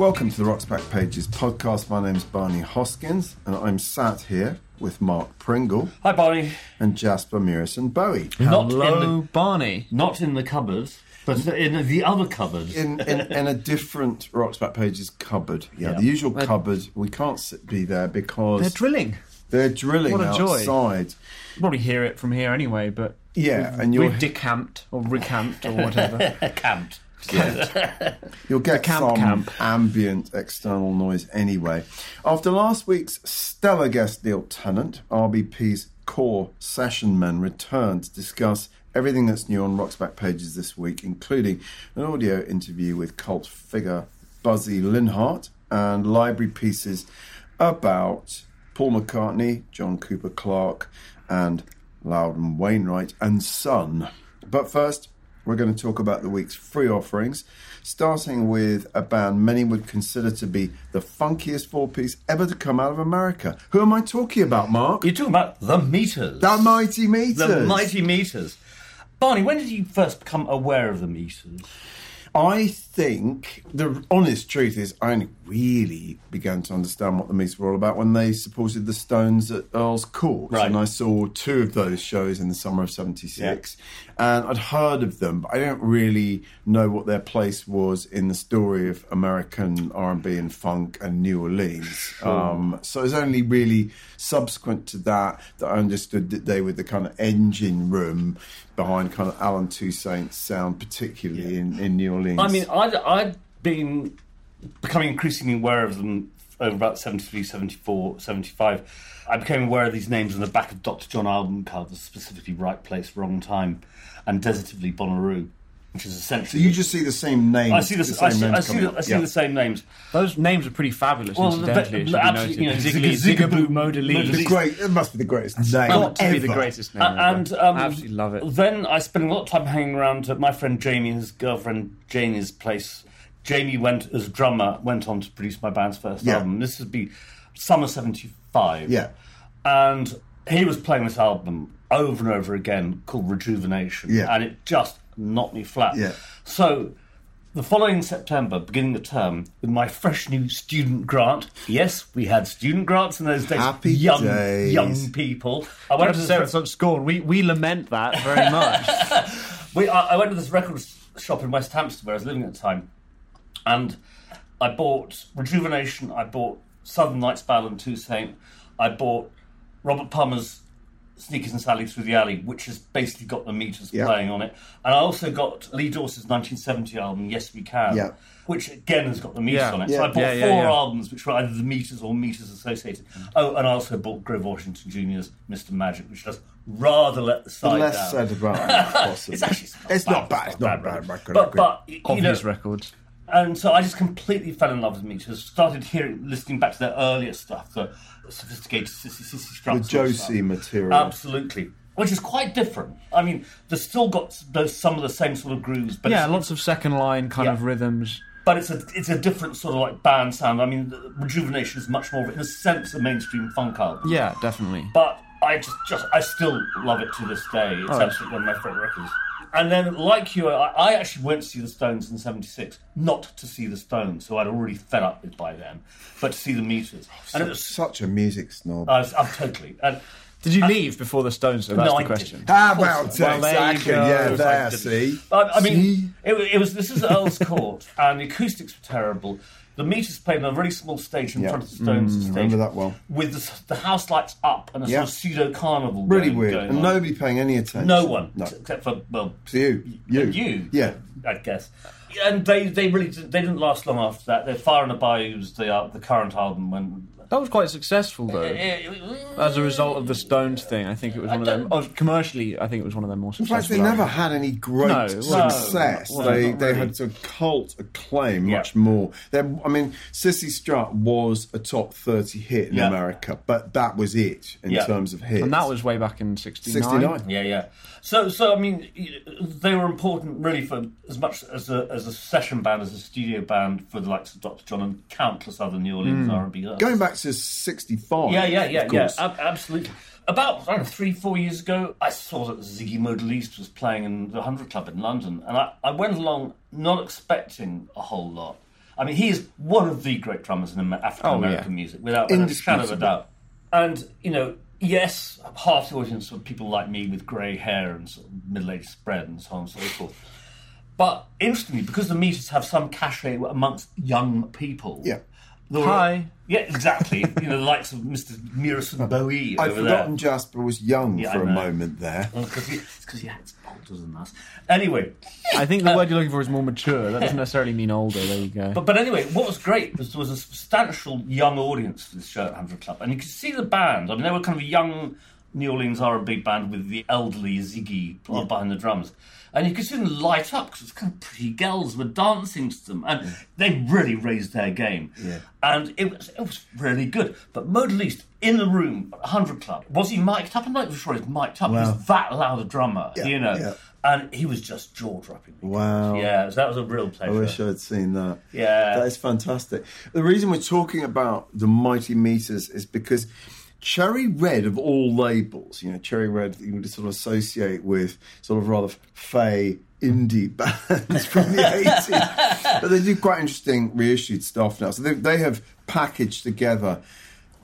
Welcome to the Rocks Back Pages podcast. My name's Barney Hoskyns, and I'm sat here with Mark Pringle Hi, Barney. and Jasper Murison Bowie. Not Hello, in the Barney. not in the cupboards, but in the other cupboard. In, in, in a different Rocks Back Pages cupboard. Yeah, Yeah. the usual cupboard. We can't sit, be there because They're drilling. they're drilling What a joy. outside. Probably hear it from here anyway, but Yeah, and you'll, we've decamped or recamped or whatever. camped. you'll get camp some camp. ambient external noise anyway. After last week's stellar guest Neil Tennant, RBP's core session men returned to discuss everything that's new on Rock's back pages this week, including an audio interview with cult figure Buzzy Linhart and library pieces about Paul McCartney, John Cooper Clarke, and Loudon Wainwright and Son. But first, we're going to talk about the week's free offerings, starting with a band many would consider to be the funkiest four piece ever to come out of America. Who am I talking about, Mark? You're talking about the meters. The Mighty Meters. The mighty meters. Barney, when did you first become aware of the meters? I think the honest truth is, I only really began to understand what the Meters were all about when they supported the Stones at Earl's Court. Right. And I saw two of those shows in the summer of 76. And I'd heard of them, but I don't really know what their place was in the story of American R&B and funk and New Orleans. Um, so it was only really subsequent to that that I understood that they were the kind of engine room behind kind of Allen Toussaint's sound, particularly in, in New Orleans. I mean, I'd, I'd been becoming increasingly aware of them over about 73, 74, 75. I became aware of these names on the back of Dr. John album covers, specifically Right Place, Wrong Time, and Desitively Bonnaroo, which is So essentially. you just see the same names. I see the, the I same see, names I see, the. I see Yeah. the same names. Those names are pretty fabulous, Well, incidentally. it the- absolutely, you know, Zig- Zig- Zigaboo Zigaboo Modeliste. The great, it must be the greatest name Got to be the greatest name. Uh, and um, I absolutely love it. Then I spent a lot of time hanging around at my friend Jamie, his girlfriend Janie's place. Jamie went as drummer, went on to produce my band's first Yeah. album. This would be summer '75. Yeah. and he was playing this album over and over again called Rejuvenation, Yeah. and it just knocked me flat. Yeah. So. The following September, beginning the term, with my fresh new student grant. Yes, we had student grants in those days. Happy young, days. young people. I I went to to this say re- with such scorn, we, we lament that very much. we, I, I went to this record shop in West Hampstead where I was living at the time, and I bought Rejuvenation. I bought Southern Nights Ballad and Toussaint. I bought Robert Palmer's Sneakers and Sally Through the Alley, which has basically got the meters Yeah. playing on it. And I also got Lee Dorsey's 1970 album, Yes We Can, Yeah. which again has got the meters Yeah. on it. Yeah. So I bought Yeah, yeah, four yeah. albums which were either the meters or meters associated. Oh, and I also bought Grover Washington Jr.'s Mr. Magic, which does rather let the side Less down. said about it, possibly. It's actually It's not bad. It's not bad. record, But record. but you know, records. And so I just completely fell in love with Meters. Started hearing, listening back to their earlier stuff, the sophisticated Sissy Sissy the Struts. Josie material. absolutely, which is quite different. I mean, they've still got those some of the same sort of grooves, but Yeah, lots of second line kind Yeah. of rhythms. but it's a it's a different sort of like band sound. I mean, Rejuvenation is much more, of, in a sense, a mainstream funk album. Yeah, definitely. but I just, just I still love it to this day. It's Oh, absolutely one of my favourite records. And then, like you, I, I actually went to see the Stones in '76, not to see the Stones, who I'd already fed up with by then, but to see the Meters. And it was, Such a music snob. I was, I'm totally. And Did you leave before the Stones? So that's No, the I question. didn't. ah, Of course well, not. Well, there you exactly. Yeah, there. I didn't. See. I, I mean, See? it, it was. This is Earl's Court, and the acoustics were terrible. The Meters played on a really small stage in Yeah. front of the Stones stage, remember that well. with the, the house lights up and a Yeah. sort of pseudo carnival. Really going, weird. going And on. nobody paying any attention. No one, No. except for well, To you. You. you, Yeah. I guess. And they, they really they didn't last long after that. They're Fire in the Bayous, the uh, the current album when That was quite successful, though. As a result of the Stones thing, I think it was one of them. Oh, commercially, I think it was one of their more In successful. fact, they never albums. had any great No, it wasn't. success. No, they not they really. had sort of cult acclaim Yeah. much more. They're, I mean, Cissy Strut was a top thirty hit in Yeah. America, but that was it in Yeah. terms of hits. And that was way back in 69. 69. Yeah, yeah. So, so I mean, they were important really for as much as a as a session band, as a studio band for the likes of Dr. John and countless other New Orleans hmm. R&B. artists. Going back to 65. Yeah, yeah, yeah, of yeah. Ab- absolutely. About know, three, four years ago, I saw that Ziggy Modeliste was playing in the Hundred Club in London, and I, I went along not expecting a whole lot. I mean, he is one of the great drummers in African American Oh, yeah. music, without a shadow of a doubt. And you know, yes, half the audience were people like me with grey hair and sort of middle-aged spread and so on and so forth. But interestingly, because the meters have some cachet amongst young people, Yeah. there were- Hi. Yeah, exactly. you know, the likes of Mr. Murison Bowie I'd over forgotten there. Jasper was young Yeah, for a moment there. Because he, it's 'cause he had older than us. Anyway, I think the word you're looking for is more mature. That doesn't necessarily mean older. There you go. But, but anyway, what was great was there was a substantial young audience for this show at 100 Club. And you could see the band. I mean, they were kind of young New Orleans R&B band with the elderly Ziggy behind the drums. And you could see them light up because it's kind of pretty girls were dancing to them. And they really raised their game. Yeah. And it was, it was really good. But Modeliste, in the room 100 Club, was he mic'd up? I'm not even sure he's mic'd up. Wow. He's that loud a drummer, Yeah, you know. yeah. And he was just jaw-dropping. Wow. Yeah, so that was a real pleasure. I wish I'd seen that. Yeah. That is fantastic. The reason we're talking about the Mighty Meters is because Cherry Red, of all labels, you know, Cherry Red, you would sort of associate with sort of rather fey indie bands from the 80s. But they do quite interesting reissued stuff now. So they, they have packaged together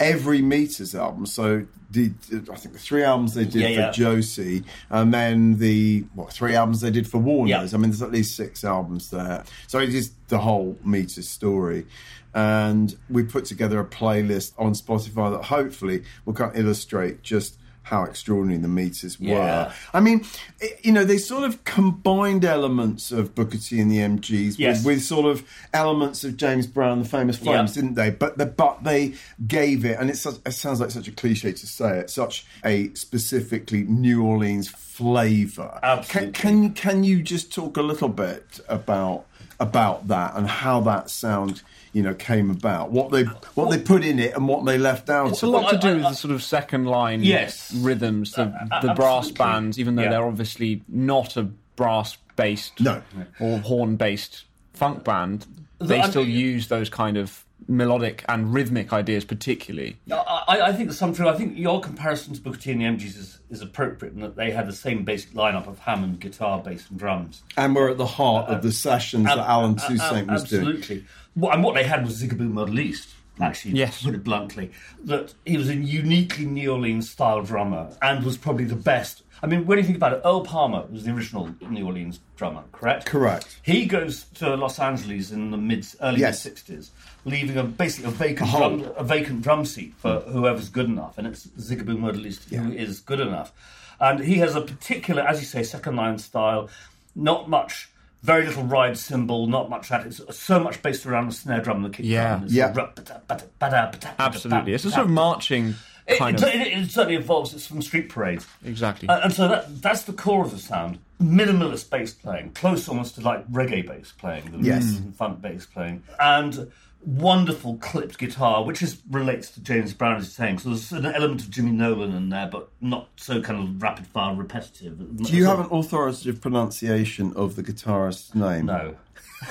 every Meters album. So the, I think the three albums they did Yeah, for yeah. Josie, and then the what three albums they did for Warner's. Yeah. I mean, there's at least six albums there. So it is the whole Meters story. And we put together a playlist on Spotify that hopefully will kind of illustrate just how extraordinary the meters were. Yeah. I mean, i you know, they sort of combined elements of Booker T and the MGs Yes. with, with sort of elements of James Brown, the famous Flames, Yeah. didn't they? But the, but they gave it, and it's such, it sounds like such a cliche to say it, such a specifically New Orleans flavour. Absolutely. Can, can can you just talk a little bit about about that and how that sound? You know, came about what they what they put in it and what they left out. It's a lot to do I- with the sort of second line Yes. rhythms, the, Uh, the brass bands, even though Yeah. they're obviously not a brass based No. or horn based funk band, they I still mean- use those kind of melodic and rhythmic ideas, particularly. I, I- I think there's some true. I think your comparison to Booker T and the MGs is, is appropriate in that they had the same basic lineup of Hammond guitar, bass, and drums. and we're at the heart of the sessions that Allen Ab- Toussaint ab- was doing. Absolutely. What, and what they had was Zigaboo Modeliste, actually, Yes. to put it bluntly. That he was a uniquely New Orleans style drummer and was probably the best. I mean, when you think about it, Earl Palmer was the original New Orleans drummer, correct? Correct. He goes to Los Angeles in the mid early Yes. mid sixties, leaving a basically a vacant A drum, a vacant drum seat for whoever's good enough, and it's Zigaboo Modeliste who is good enough. And he has a particular, as you say, second line style. Not much, very little ride cymbal, not much that. It's so much based around the snare drum and the kick Yeah. drum. It's Yeah. sort of rup-ba-da-ba-da-ba-da-ba-da. Absolutely. It's a sort of marching It, kind it, of. it, it certainly involves it's from street parades. Exactly. And, and so that that's the core of the sound. Minimalist bass playing, close almost to like reggae bass playing, than Yes. than funk bass playing, and wonderful clipped guitar, which is relates to James Brown as you're saying. So there's an element of Jimmy Nolen in there, but not so kind of rapid fire repetitive. Do you have an authoritative pronunciation of the guitarist's name? no?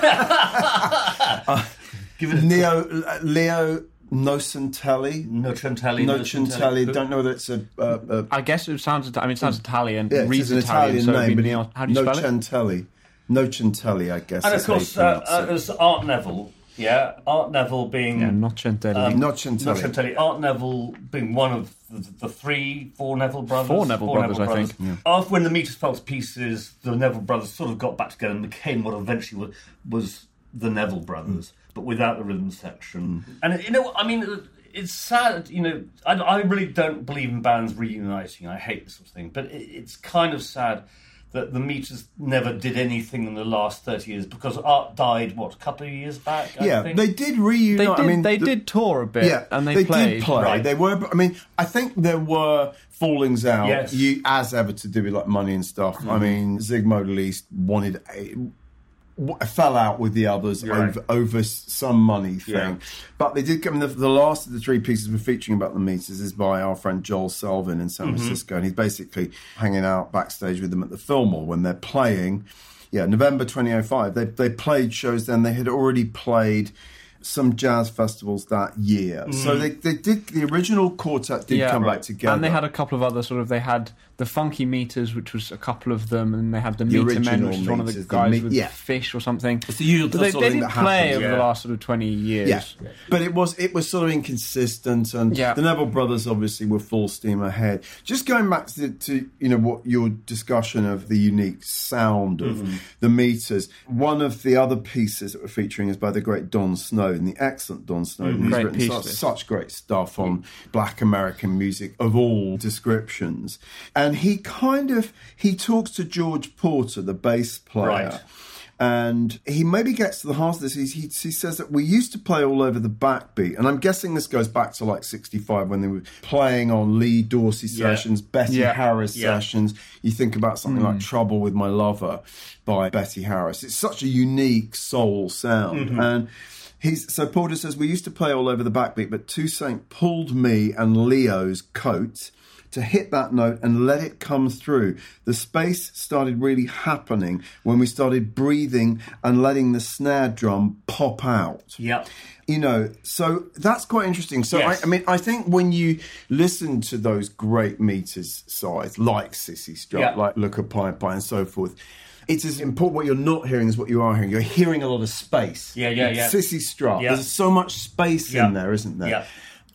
Give it a Neo Leo Nocentelli. Nocentelli. Nocentelli. Don't know whether it's a. Uh, a I guess it sounds. I mean, it sounds Italian. yeah, reads it's an Italian, Italian so it'd name. be but Neo- How do you spell it? Nocentelli. Nocentelli, I guess. And of is how you course, uh, uh, it. there's Art Neville. Yeah, Art Neville being Yeah, Nocentelli. Um, Nocentelli. Not Chantelli. Art Neville being one of the, the three, four Neville brothers. Four Neville brothers, I think. After when the Meters fell to pieces, the Neville brothers sort of got back together and became what eventually was, was the Neville brothers, but without the rhythm section. And you know, I mean, it's sad. You know, I, I really don't believe in bands reuniting. I hate this sort of thing, but it, it's kind of sad. That the Meters never did anything in the last thirty years because Art died what a couple of years back. I yeah, think? they did reunite. they did. I mean, they the- did tour a bit, Yeah, and they, played. did play. Right. They were. I mean, I think there were fallings out. Yes. You, as ever, to do with like money and stuff. Mm-hmm. I mean, Zig Modeliste wanted a. Fell out with the others Right. over over some money thing, Yeah. but they did come. The, the last of the three pieces we're featuring about the meters is by our friend Joel Selvin in San mm-hmm. Francisco, and he's basically hanging out backstage with them at the Fillmore when they're playing. Yeah, November 2005. They they played shows then. They had already played some jazz festivals that year, so mm. they they did the original quartet did come back together. And they had a couple of other sort of. They had the Funky Meters, which was a couple of them, and they had the, The Meter Men, original which is one of the Meters, the guys Me- with yeah. fish or something. It's the usual But they, sort they did that play happens. over Yeah. the last sort of twenty years. Yeah, but it was it was sort of inconsistent, and Yeah. the Neville brothers obviously were full steam ahead. Just going back to, to you know what your discussion of the unique sound of Mm-hmm. the meters. One of the other pieces that we're featuring is by the great Don Snowden, the excellent Don Snowden, who's Mm-hmm. Great written piece, such, such great stuff on Black American music of all descriptions, and he kind of he talks to George Porter, the bass player Right. and he maybe gets to the heart of this. He, he, he says that we used to play all over the backbeat, and I'm guessing this goes back to like '65 when they were playing on Lee Dorsey Yeah. sessions, Betty Yeah. Harris Yeah. sessions. You think about something like hmm. "Trouble with My Lover" by Betty Harris. It's such a unique soul sound, mm-hmm. and. He's, so Porter says we used to play all over the backbeat, but Toussaint pulled me and Leo's coat to hit that note and let it come through. The space started really happening when we started breathing and letting the snare drum pop out. Yep. You know, so that's quite interesting. So, Yes. I, I mean, I think when you listen to those great meters size, like Cissy Strut, Yeah. like Look-Ka Py Py, and so forth, it's as important what you're not hearing as what you are hearing. You're hearing a lot of space. Yeah, yeah, yeah. Cissy Strut. Yeah. There's so much space Yeah. in there, isn't there? Yeah.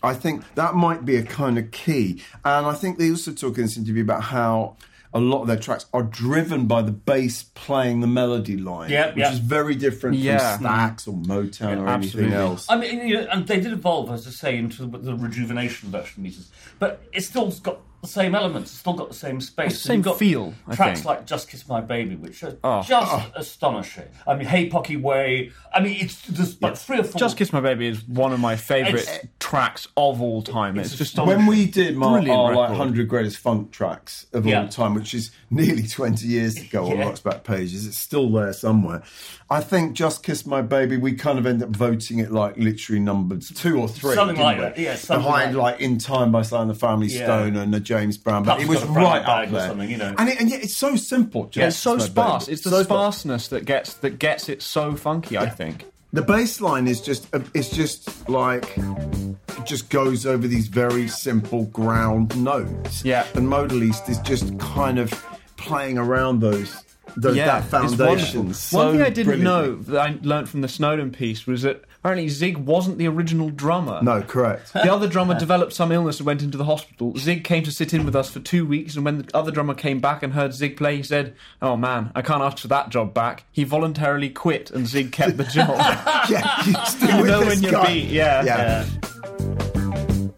I think that might be a kind of key. And I think they also talk in this interview about how a lot of their tracks are driven by the bass playing the melody line, Yeah, which yeah. is very different Yeah. from Stax or Motown or anything else. I mean, you know, and they did evolve, as I say, into the, the rejuvenation version of meters, but it's still got the same elements. It's still got the same space. It's the And you've same got feel, I tracks think. like "Just Kiss My Baby," which are Oh. just oh. astonishing. I mean, "Hey Pocky Way." I mean, it's there's like three or four. Just Kiss My Baby is one of my favourite tracks of all time. It's, It's just when we did my, Brilliant our like 100 greatest funk tracks of Yeah. all time, which is nearly 20 years ago on Rock's Back Pages, it's still there somewhere. I think Just Kiss My Baby, we kind of end up voting it like literally numbered two or three. Something like we? that, yeah, something Behind like- like In Time by Sly and the Family Yeah. Stone and the James Brown. But Perhaps it was got a brown right bag up or there. something, you know. And, it, and yet it's so simple. Just it's so sparse. It's the So sparseness that gets that gets it so funky. I think. The bass line is just uh, it's just like it just goes over these very simple ground notes. Yeah. And Modeliste is just kind of playing around those, those Yeah, that it's foundation. wonderful. So One thing I didn't know that I learned from the Snowden piece was that apparently Zig wasn't the original drummer. No, correct. The other drummer developed some illness and went into the hospital. Zig came to sit in with us for two weeks, and when the other drummer came back and heard Zig play, he said, "Oh man, I can't ask for that job back." He voluntarily quit, and Zig kept the job. yeah, you still You know when you guy. beat, yeah. yeah.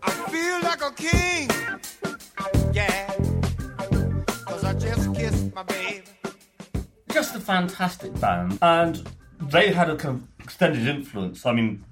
I feel like a king. Yeah. Cause I just kissed my baby. just a fantastic band, and they had a kind of extended influence. I mean,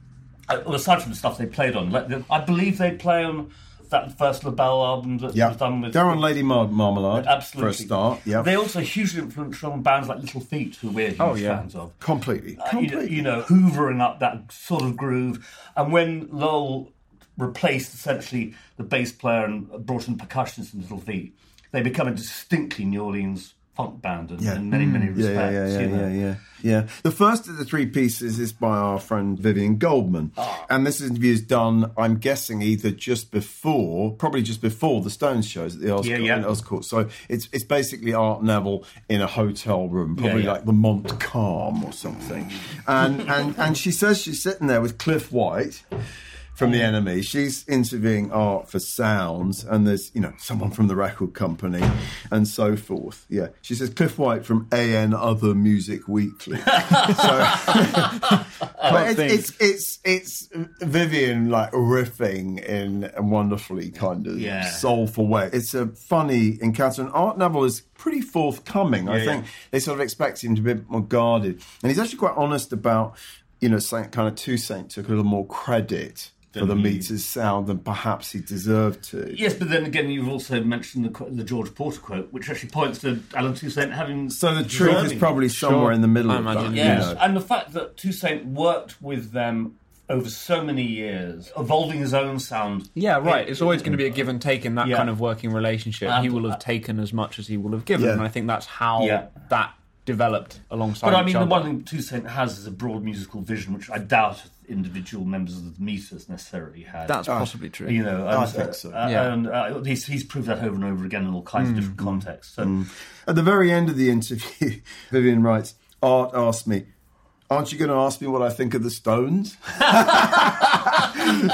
uh, aside from the stuff they played on, I believe they play on that first LaBelle album that Yeah, was done with. they're on Lady Mar- Marmalade Absolutely. for a start. Yeah, They also hugely influential on bands like Little Feat, who we're huge Oh, yeah. fans of. completely, Uh, you, know, completely. you know, hoovering up that sort of groove. And when Lowell replaced essentially the bass player and brought in percussionists in Little Feat, they become a distinctly New Orleans funk band in, Yeah. in many, many respects. yeah, yeah, yeah, you know. yeah, yeah, yeah. The first of the three pieces is by our friend Vivien Goldman, Ah. and this interview is done. I'm guessing either just before, probably just before the Stones shows at the Earls, Yeah, Court, yeah. Earls Court. So it's it's basically Art Neville in a hotel room, probably like the Montcalm or something, and and and she says she's sitting there with Cliff White. From the enemy, she's interviewing art for sounds, and there's you know someone from the record company, and so forth. Yeah, she says Cliff White from AN Other Music Weekly. so, but it's, think. it's it's it's Vivien like riffing in a wonderfully kind of Yeah. soulful way. It's a funny encounter, and Art Neville is pretty forthcoming. I think yeah. they sort of expect him to be a bit more guarded, and he's actually quite honest about you know saying kind of Toussaint took a little more credit. For the Than he- meters sound than perhaps he deserved to. Yes, but then again, you've also mentioned the, the George Porter quote, which actually points to Allen Toussaint having. So the truth is probably somewhere in the middle I of that. imagine, you Yes, know. and the fact that Toussaint worked with them over so many years, evolving his own sound. Yeah, right. It- It's always going to be a give and take in that Yeah. kind of working relationship. And- he will have taken as much as he will have given, Yeah. and I think that's how Yeah. that developed alongside But I each mean, the one thing Toussaint has is a broad musical vision, which I doubt individual members of the Meters necessarily had. That's possibly true. you know, I and, think so. uh, Yeah. and uh, he's, he's proved that over and over again in all kinds of different contexts. So, At the very end of the interview, Vivien writes, Art asked me, Aren't you going to ask me what I think of the Stones?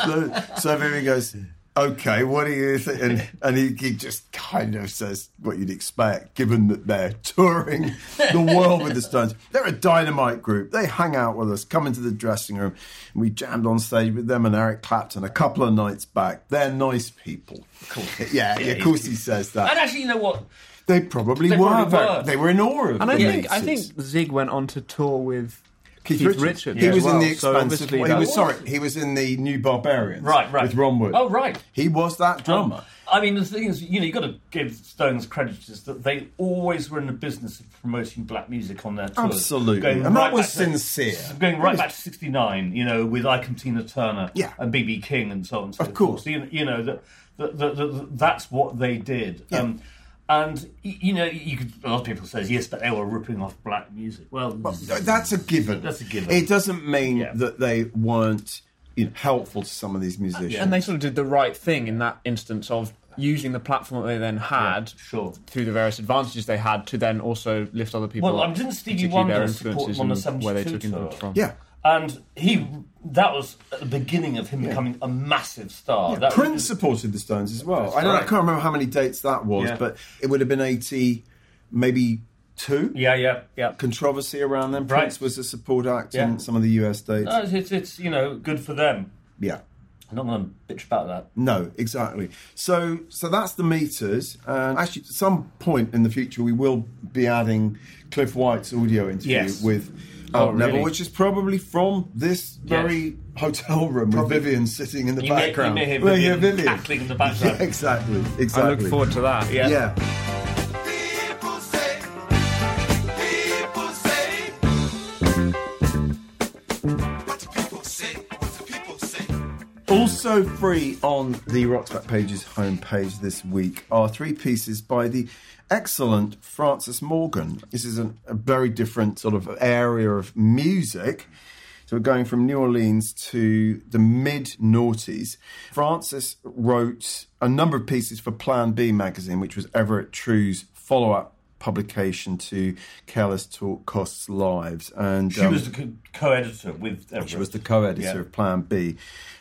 so, so Vivien goes, Okay, what do you think? And, and he, he just kind of says what you'd expect, given that they're touring the world with the Stones. They're a dynamite group. They hang out with us, come into the dressing room. And we jammed on stage with them and Eric Clapton a couple of nights back. They're nice people. Cool. Yeah, yeah, of course he says that. and actually, you know what? They probably They were. probably were. They were in awe of And I think I think Zig went on to tour with Keith, Keith Richards. He as was in well, the so expensive. he was sorry. He was in the New Barbarians. Right, right. With Ron Wood. Oh, right. He was that drummer. I mean, the thing is, you know, you've got to give Stones credit is that they always were in the business of promoting black music on their tours. Absolutely. Going And that was back to- sincere. going right back to 69, you know, with Ike and Tina Turner Yeah. and B.B. King and so on and so Of course. forth. You, know, that that- that- that- that's what they did. Um, and, you know, you could, a lot of people say, yes, but they were ripping off black music. Well, That's a given. That's a given. It doesn't mean Yeah. that they weren't you know, helpful to some of these musicians. and they sort of did the right thing in that instance of using the platform that they then had sure. through the various advantages they had to then also lift other people Well, up, um, didn't Stevie their Wonder support influences them on the and where they 72 took tour? influence from. yeah. And he, that was at the beginning of him becoming a massive star. That Prince was, supported the Stones as well. I, don't, I can't remember how many dates that was, Yeah. but it would have been 80, maybe two. yeah, yeah, yeah. Controversy around them. Right. Prince was a support act Yeah. in some of the US dates. No, it's, it's, it's, you know, good for them. yeah. I'm not going to bitch about that. No, exactly. So, so that's the meters. And actually, at some point in the future, we will be adding Cliff White's audio interview Yes. with Oh, Neville, really? which is probably from this very hotel room with Vivien sitting in the You may, you background. may hear Vivien, yeah, Vivien. cackling in the background. Yeah, exactly. I Exactly. look forward to that. Yeah. Yeah. People say, people say. What do people say? What do people say? Also free on the Rocksback Pages homepage this week are three pieces by the excellent Frances Morgan. This is a, very different sort of area of music. So we're going from New Orleans to the mid noughties. Frances wrote a number of pieces for Plan B magazine, which was Everett True's follow up publication to Careless Talk Costs Lives. And She um, was the co- co-editor with Everett. she was the co-editor Yeah. of Plan B.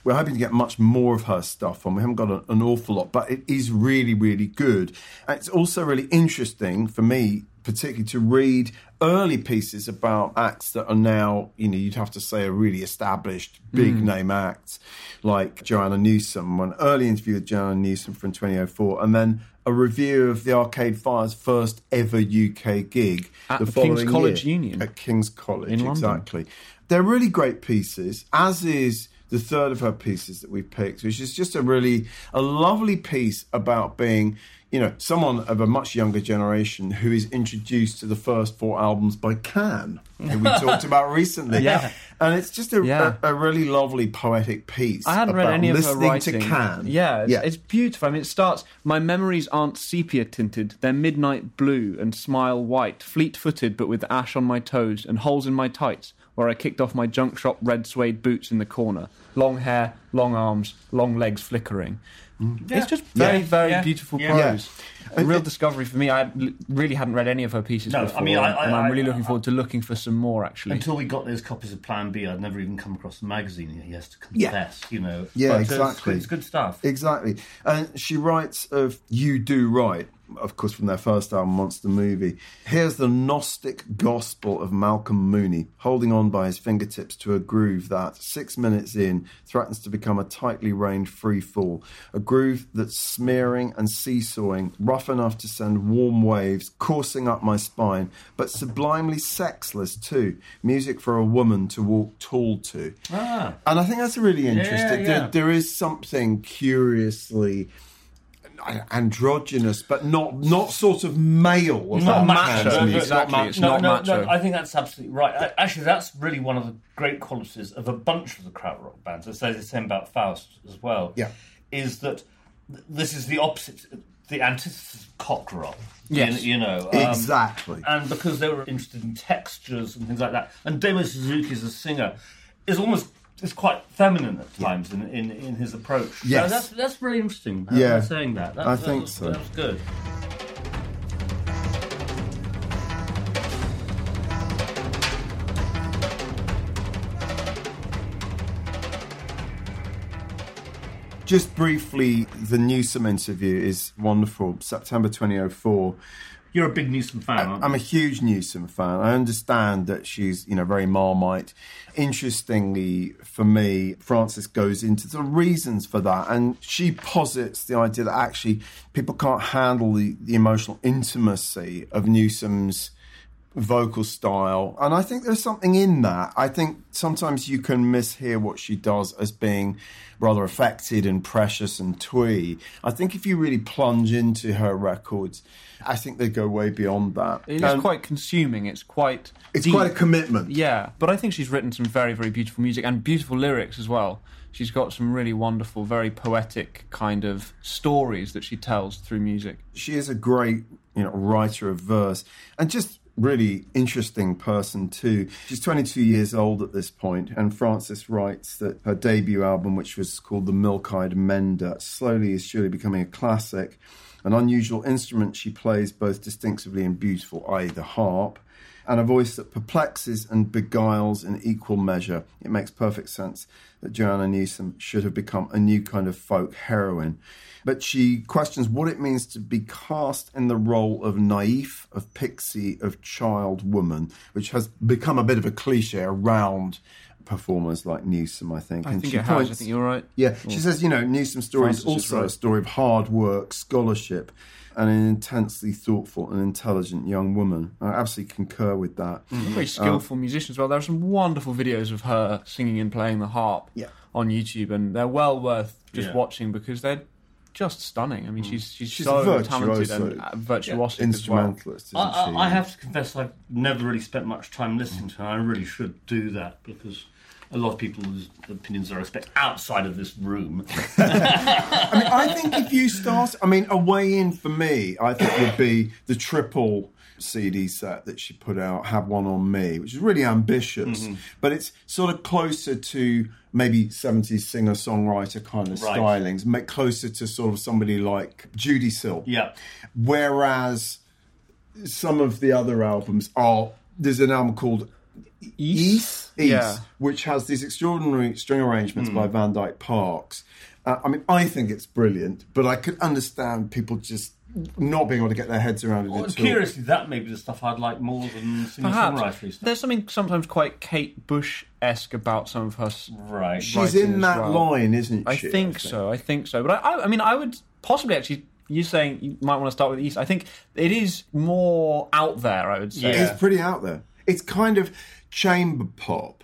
We're hoping to get much more of her stuff on. We haven't got a, an awful lot, but it is really, really good. And it's also really interesting for me, particularly to read early pieces about acts that are now, you know, you'd have to say are really established, big name acts, like Joanna Newsom. An early interview with Joanna Newsom from 2004, and then a review of the Arcade Fire's first ever UK gig At the King's College. Union. At King's College, In London. exactly. They're really great pieces, as is the third of her pieces that we've picked, which is just a really a lovely piece about being, you know, someone of a much younger generation who is introduced to the first four albums by Can, who we talked about recently. Yeah. And it's just a, Yeah. a, a really lovely poetic piece. I hadn't read any of her listening writing. to Can. Yeah, it's, yeah. it's beautiful. I mean, it starts. My memories aren't sepia tinted; they're midnight blue and smile white, fleet-footed but with ash on my toes and holes in my tights where I kicked off my junk shop red suede boots in the corner. Long hair, long arms, long legs flickering. Mm. It's just very, Yeah. very Yeah. beautiful Yeah. prose. A real discovery for me. I really hadn't read any of her pieces No, I mean, I- I- and I'm really I- looking forward to looking for some more. Actually, Until we got those copies of Plan B, I'd never even come across the magazine. He has to Yeah. confess, you know. Yeah, But, it's exactly. good- It's good stuff. Exactly. And she writes of You Do Right, of course, from their first album, Monster Movie. Here's the Gnostic gospel of Malcolm Mooney, holding on by his fingertips to a groove that, six minutes in, threatens to become a tightly reined free fall. A groove that's smearing and seesawing, rough enough to send warm waves coursing up my spine, but sublimely sexless too. Music for a woman to walk tall to. Ah. And I think that's really interesting. yeah. There, there is something curiously androgynous, but not not sort of male. Not macho. No, no, exactly, no, it's no, not no, macho. No, I think that's absolutely right. Actually, that's really one of the great qualities of a bunch of the krautrock bands. I say the same about Faust as well. Yeah. is that this is the opposite, the antithesis of cock rock. Yes. you, you know um, Exactly. and because they were interested in textures and things like that. And Damo Suzuki as a singer is almost is quite feminine at times in, in, in his approach. So Yes. that's that's really interesting. uh, Yeah. saying that. that I that think was- so. That was good. Just briefly, the Newsom interview is wonderful. September 2004. You're a big Newsom fan, aren't you? I'm a huge Newsom fan. I understand that she's, you know, very marmite. Interestingly, for me, Frances goes into the reasons for that, and she posits the idea that actually people can't handle the, the emotional intimacy of Newsom's vocal style. And I think there's something in that. I think sometimes you can mishear what she does as being rather affected and precious and twee. I think if you really plunge into her records, I think they go way beyond that. It is quite consuming. It's quite. it's deep. quite a commitment. Yeah, but I think she's written some very, very beautiful music and beautiful lyrics as well. She's got some really wonderful, very poetic kind of stories that she tells through music. She is a great, you know, writer of verse and just really interesting person too. She's 22 years old at this point, and Frances writes that her debut album, which was called The Milk-Eyed Mender, slowly is surely becoming a classic. An unusual instrument she plays both distinctively and beautiful, i.e. the harp, and a voice that perplexes and beguiles in equal measure. It makes perfect sense that Joanna Newsom should have become a new kind of folk heroine. But she questions what it means to be cast in the role of naif, of pixie, of child woman, which has become a bit of a cliche around performers like Newsom, I think. I And think she it has. I think you're right. yeah, she says, you know, Newsom's story is also a story of hard work, scholarship, and an intensely thoughtful and intelligent young woman. I absolutely concur with that. A very skillful musician as well. There are some wonderful videos of her singing and playing the harp Yeah. on YouTube, and they're well worth just Yeah. watching because they're just stunning. I mean, she's she's, She's so a talented and uh, virtuosic as well. Instrumentalist, isn't I, she? I, I have to confess, I've never really spent much time listening to her. I really should do that because a lot of people's opinions I respect outside of this room. I mean, I think if you start, I mean, a way in for me, I think would be the triple CD set that she put out, Have One on Me, which is really ambitious, Mm-hmm. but it's sort of closer to maybe 70s singer songwriter kind of Right. stylings, make closer to sort of somebody like Judee Sill. yeah. Whereas some of the other albums are, there's an album called East, East Yeah. which has these extraordinary string arrangements Hmm. by Van Dyke Parks. Uh, I mean, I think it's brilliant, but I could understand people just not being able to get their heads around it Well, at all. curiously, that may be the stuff I'd like more than Perhaps singer-songwriter stuff. there's something sometimes quite Kate Bush esque about some of her. Right. She's in that well. line, isn't she? I she? think so. I think so. But I, I, I mean, I would possibly actually. you're saying you might want to start with East? I think it is more out there. I would say. Yeah. It's pretty out there. It's kind of chamber pop.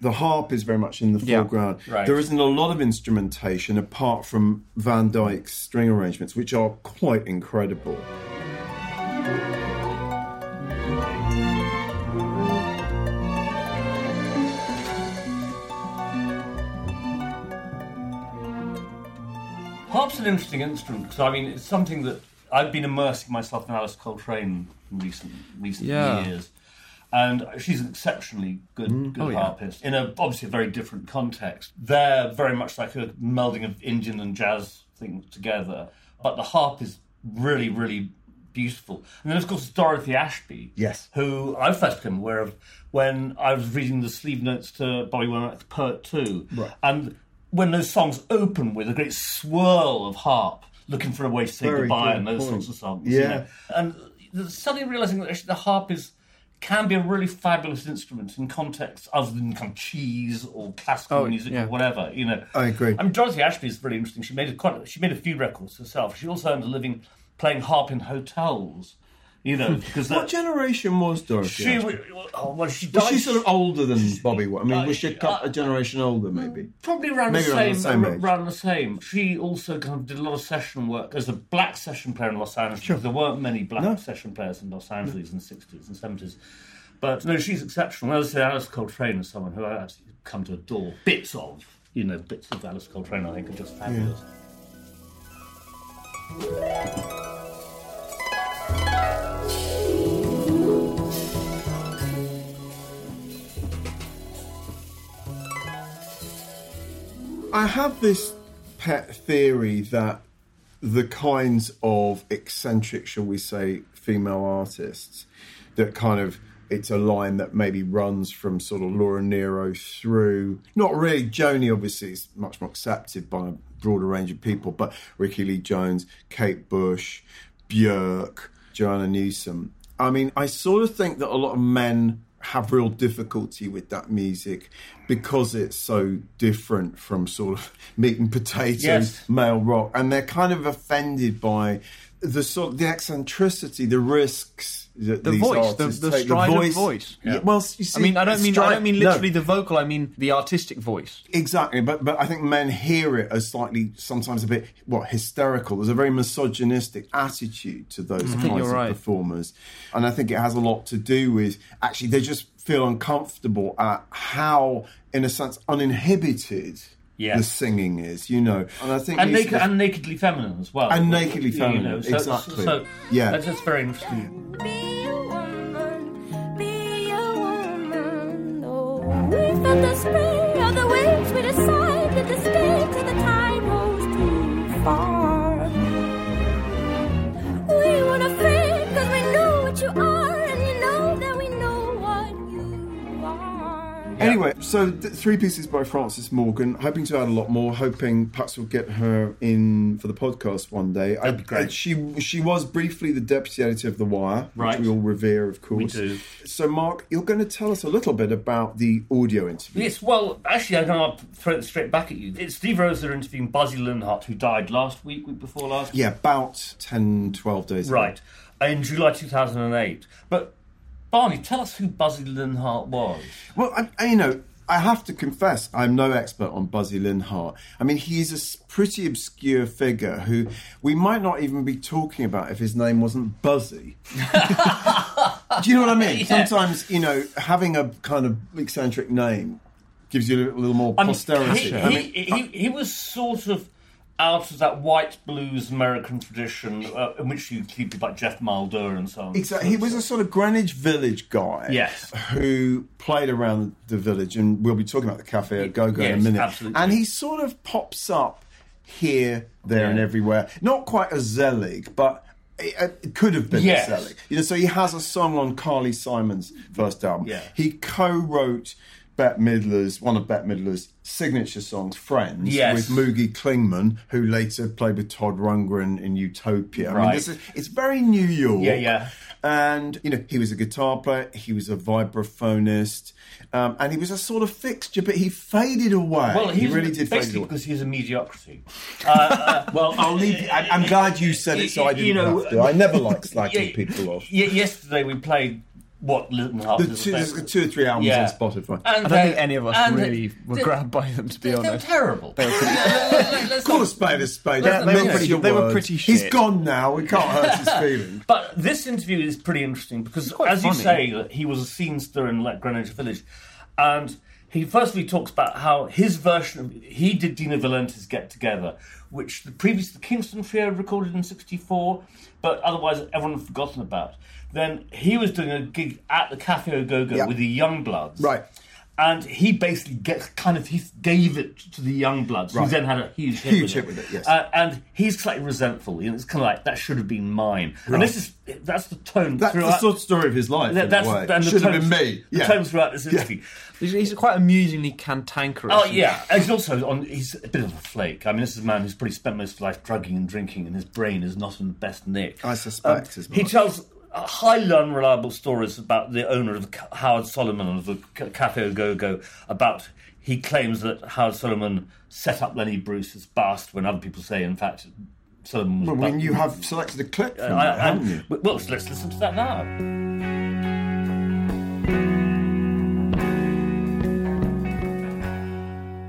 The harp is very much in the Yeah. foreground. Right. There isn't a lot of instrumentation apart from Van Dyke's string arrangements, which are quite incredible. Harp's an interesting instrument because I mean it's something that I've been immersing myself in Alice Coltrane in recent recent Yeah. years, and she's an exceptionally good mm. good Oh, yeah. harpist in a obviously a very different context. They're very much like a melding of Indian and jazz things together, but the harp is really really beautiful. And then of course Dorothy Ashby, Yes. who I first became aware of when I was reading the sleeve notes to Bobby Womack's Poet 2. Right. And when those songs open with a great swirl of harp, looking for a way to say Very goodbye good and those point. sorts of songs. you Yeah. know. And suddenly realizing that actually the harp is can be a really fabulous instrument in contexts other than kind of cheese or classical Oh, music yeah. or whatever. You know, I agree. I mean, Dorothy Ashby is really interesting. She made a quite, she made a few records herself. She also earned a living playing harp in hotels. You know, because What that, generation was Dorothy? she, Ashby? oh, well, she was she sort of older than Bobby? I mean, was she a, Uh, couple, a generation older, maybe? Probably around Maybe the around same, the same age. around the same. She also kind of did a lot of session work as a black session player in Los Angeles. because There weren't many black session players in Los Angeles in the sixties and seventies. But no, she's exceptional. As I say, Alice Coltrane is someone who I absolutely come to adore. Bits of, you know, bits of Alice Coltrane I think are just fabulous. I have this pet theory that the kinds of eccentric, shall we say, female artists that kind of it's a line that maybe runs from sort of Laura Nyro through not really Joni obviously is much more accepted by a broader range of people, but Rickie Lee Jones, Kate Bush, Björk, Joanna Newsom. I mean, I sort of think that a lot of men have real difficulty with that music because it's so different from sort of meat and potatoes Yes. male rock, and they're kind of offended by the sort the eccentricity, the risks that The these voice, the, artists the take. strident voice. Yeah. Well, you see, I mean, I don't mean I don't mean no. literally the vocal. I mean the artistic voice. Exactly, but but I think men hear it as slightly, sometimes a bit what hysterical. There's a very misogynistic attitude to those mm. kinds you're of right. performers, and I think it has a lot to do with actually they just feel uncomfortable at how, in a sense, uninhibited Yes. the singing is. You know, and I think and, these- naked, and nakedly feminine as well. And nakedly You know, feminine, so- exactly. So, Yeah. that's just very interesting. Be a woman, be a woman. Oh, Anyway, so th- three pieces by Frances Morgan. Hoping to add a lot more. Hoping perhaps we'll get her in for the podcast one day. That'd I, be great. I- she she was briefly the deputy editor of the Wire, Right. which we all revere, of course. We do. So, Mark, you're going to tell us a little bit about the audio interview. Yes, well, actually, I'm going to throw it straight back at you. It's Steve Roeser interviewing Buzzy Linhart, who died last week, week before last. Yeah, about 10, 12 days. ago. Right, in July 2008. But, Barney, tell us who Buzzy Linhart was. Well, I, I, you know, I have to confess, I'm no expert on Buzzy Linhart. I mean, he's a pretty obscure figure who we might not even be talking about if his name wasn't Buzzy. Do you know what I mean? Yeah. Sometimes, you know, having a kind of eccentric name gives you a little, more I mean, posterity. He, I mean, he, he was sort of out of that white blues American tradition uh, in which you keep people like Geoff Muldaur and so on. Exactly. He was a sort of Greenwich Village guy. Yes. Who played around the village, and we'll be talking about the Cafe Au Go Go in a minute. absolutely. And he sort of pops up here, there, and everywhere. Not quite as Zelig, but. It, it could have been Yes. Zelig. You know, so he has a song on Carly Simon's first album. Yeah. He co-wrote Bette Midler's one of Bette Midler's signature songs, "Friends," Yes. with Moogie Klingman, who later played with Todd Rundgren in Utopia. I mean, this is, it's very New York. Yeah, yeah. And you know, he was a guitar player. He was a vibraphonist, um, and he was a sort of fixture. But he faded away. Well, he really did fade away. because he's a mediocrity. Well, I'll leave. I, I'm glad you said it, so I didn't know, have to. I never like slagging Yeah, people off. Ye- yesterday we played what Linhart The is two, about. two or three albums Yeah. on Spotify. And I don't they- think any of us really were they- grabbed by them, to be They, they were honest. terrible. They were pretty- Call not- a spade a spade. They- they were pretty- they were pretty He's shit. gone now. We can't hurt his feelings. But this interview is pretty interesting because, as you say, he was a scene stirrer in like Greenwich Village, and he firstly talks about how his version of he did Dino Valenti's Get Together, which the previous the Kingston Trio recorded in '64, but otherwise everyone had forgotten about. Then he was doing a gig at the Cafe Au Go Go Yeah. with the Youngbloods, Right. And he basically gets kind of he gave it to the young bloods, Right. then had a huge hit, Huge with, hit it. with it, yes. Uh, and he's slightly resentful. You know, it's kind of like that should have been mine. And this is that's the tone That's the sort of story of his life. that- in that's a way. and the Should have tone- been me. The Yeah. tone throughout this interview. He's, he's quite amusingly cantankerous. Oh yeah, and he's also on. He's a bit of a flake. I mean, this is a man who's probably spent most of his life drugging and drinking, and his brain is not in the best nick. I suspect as Um, he tells highly unreliable stories about the owner of Howard Solomon of the Cafe Au Go Go. About he claims that Howard Solomon set up Lenny Bruce Bruce's bust, when other people say, in fact, Solomon was. Well, when you have selected a clip from I- that, I- haven't you? Well, let's listen to that now.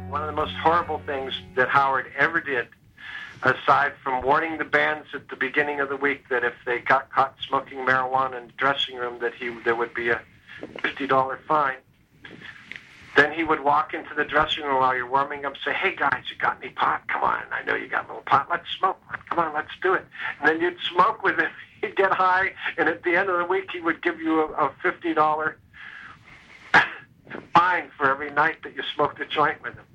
one of the most horrible things that Howard ever did, aside from warning the bands at the beginning of the week that if they got caught smoking marijuana in the dressing room, that he there would be a fifty dollar fine. Then he would walk into the dressing room while you're warming up, say, "Hey guys, you got any pot? Come on! I know you got a little pot. Let's smoke. Come on, let's do it." And then you'd smoke with him. He'd get high, and at the end of the week, he would give you a, a fifty dollar fine for every night that you smoked a joint with him.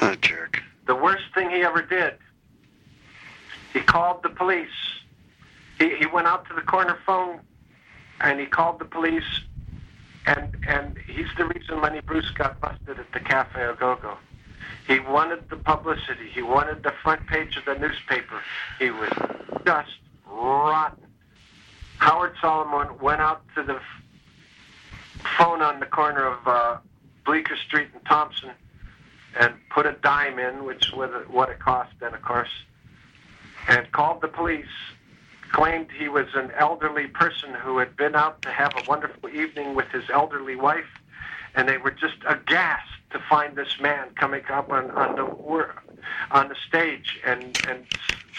Oh, jerk. The worst thing he ever did, he called the police. He, he went out to the corner phone and he called the police, and, and he's the reason Lenny Bruce got busted at the Cafe Au Go Go. He wanted the publicity. He wanted the front page of the newspaper. He was just rotten. Howard Solomon went out to the phone on the corner of uh, Bleecker Street and Thompson and put a dime in, which was what it cost then, of course, and called the police. Claimed he was an elderly person who had been out to have a wonderful evening with his elderly wife, and they were just aghast to find this man coming up on, on the on the stage and and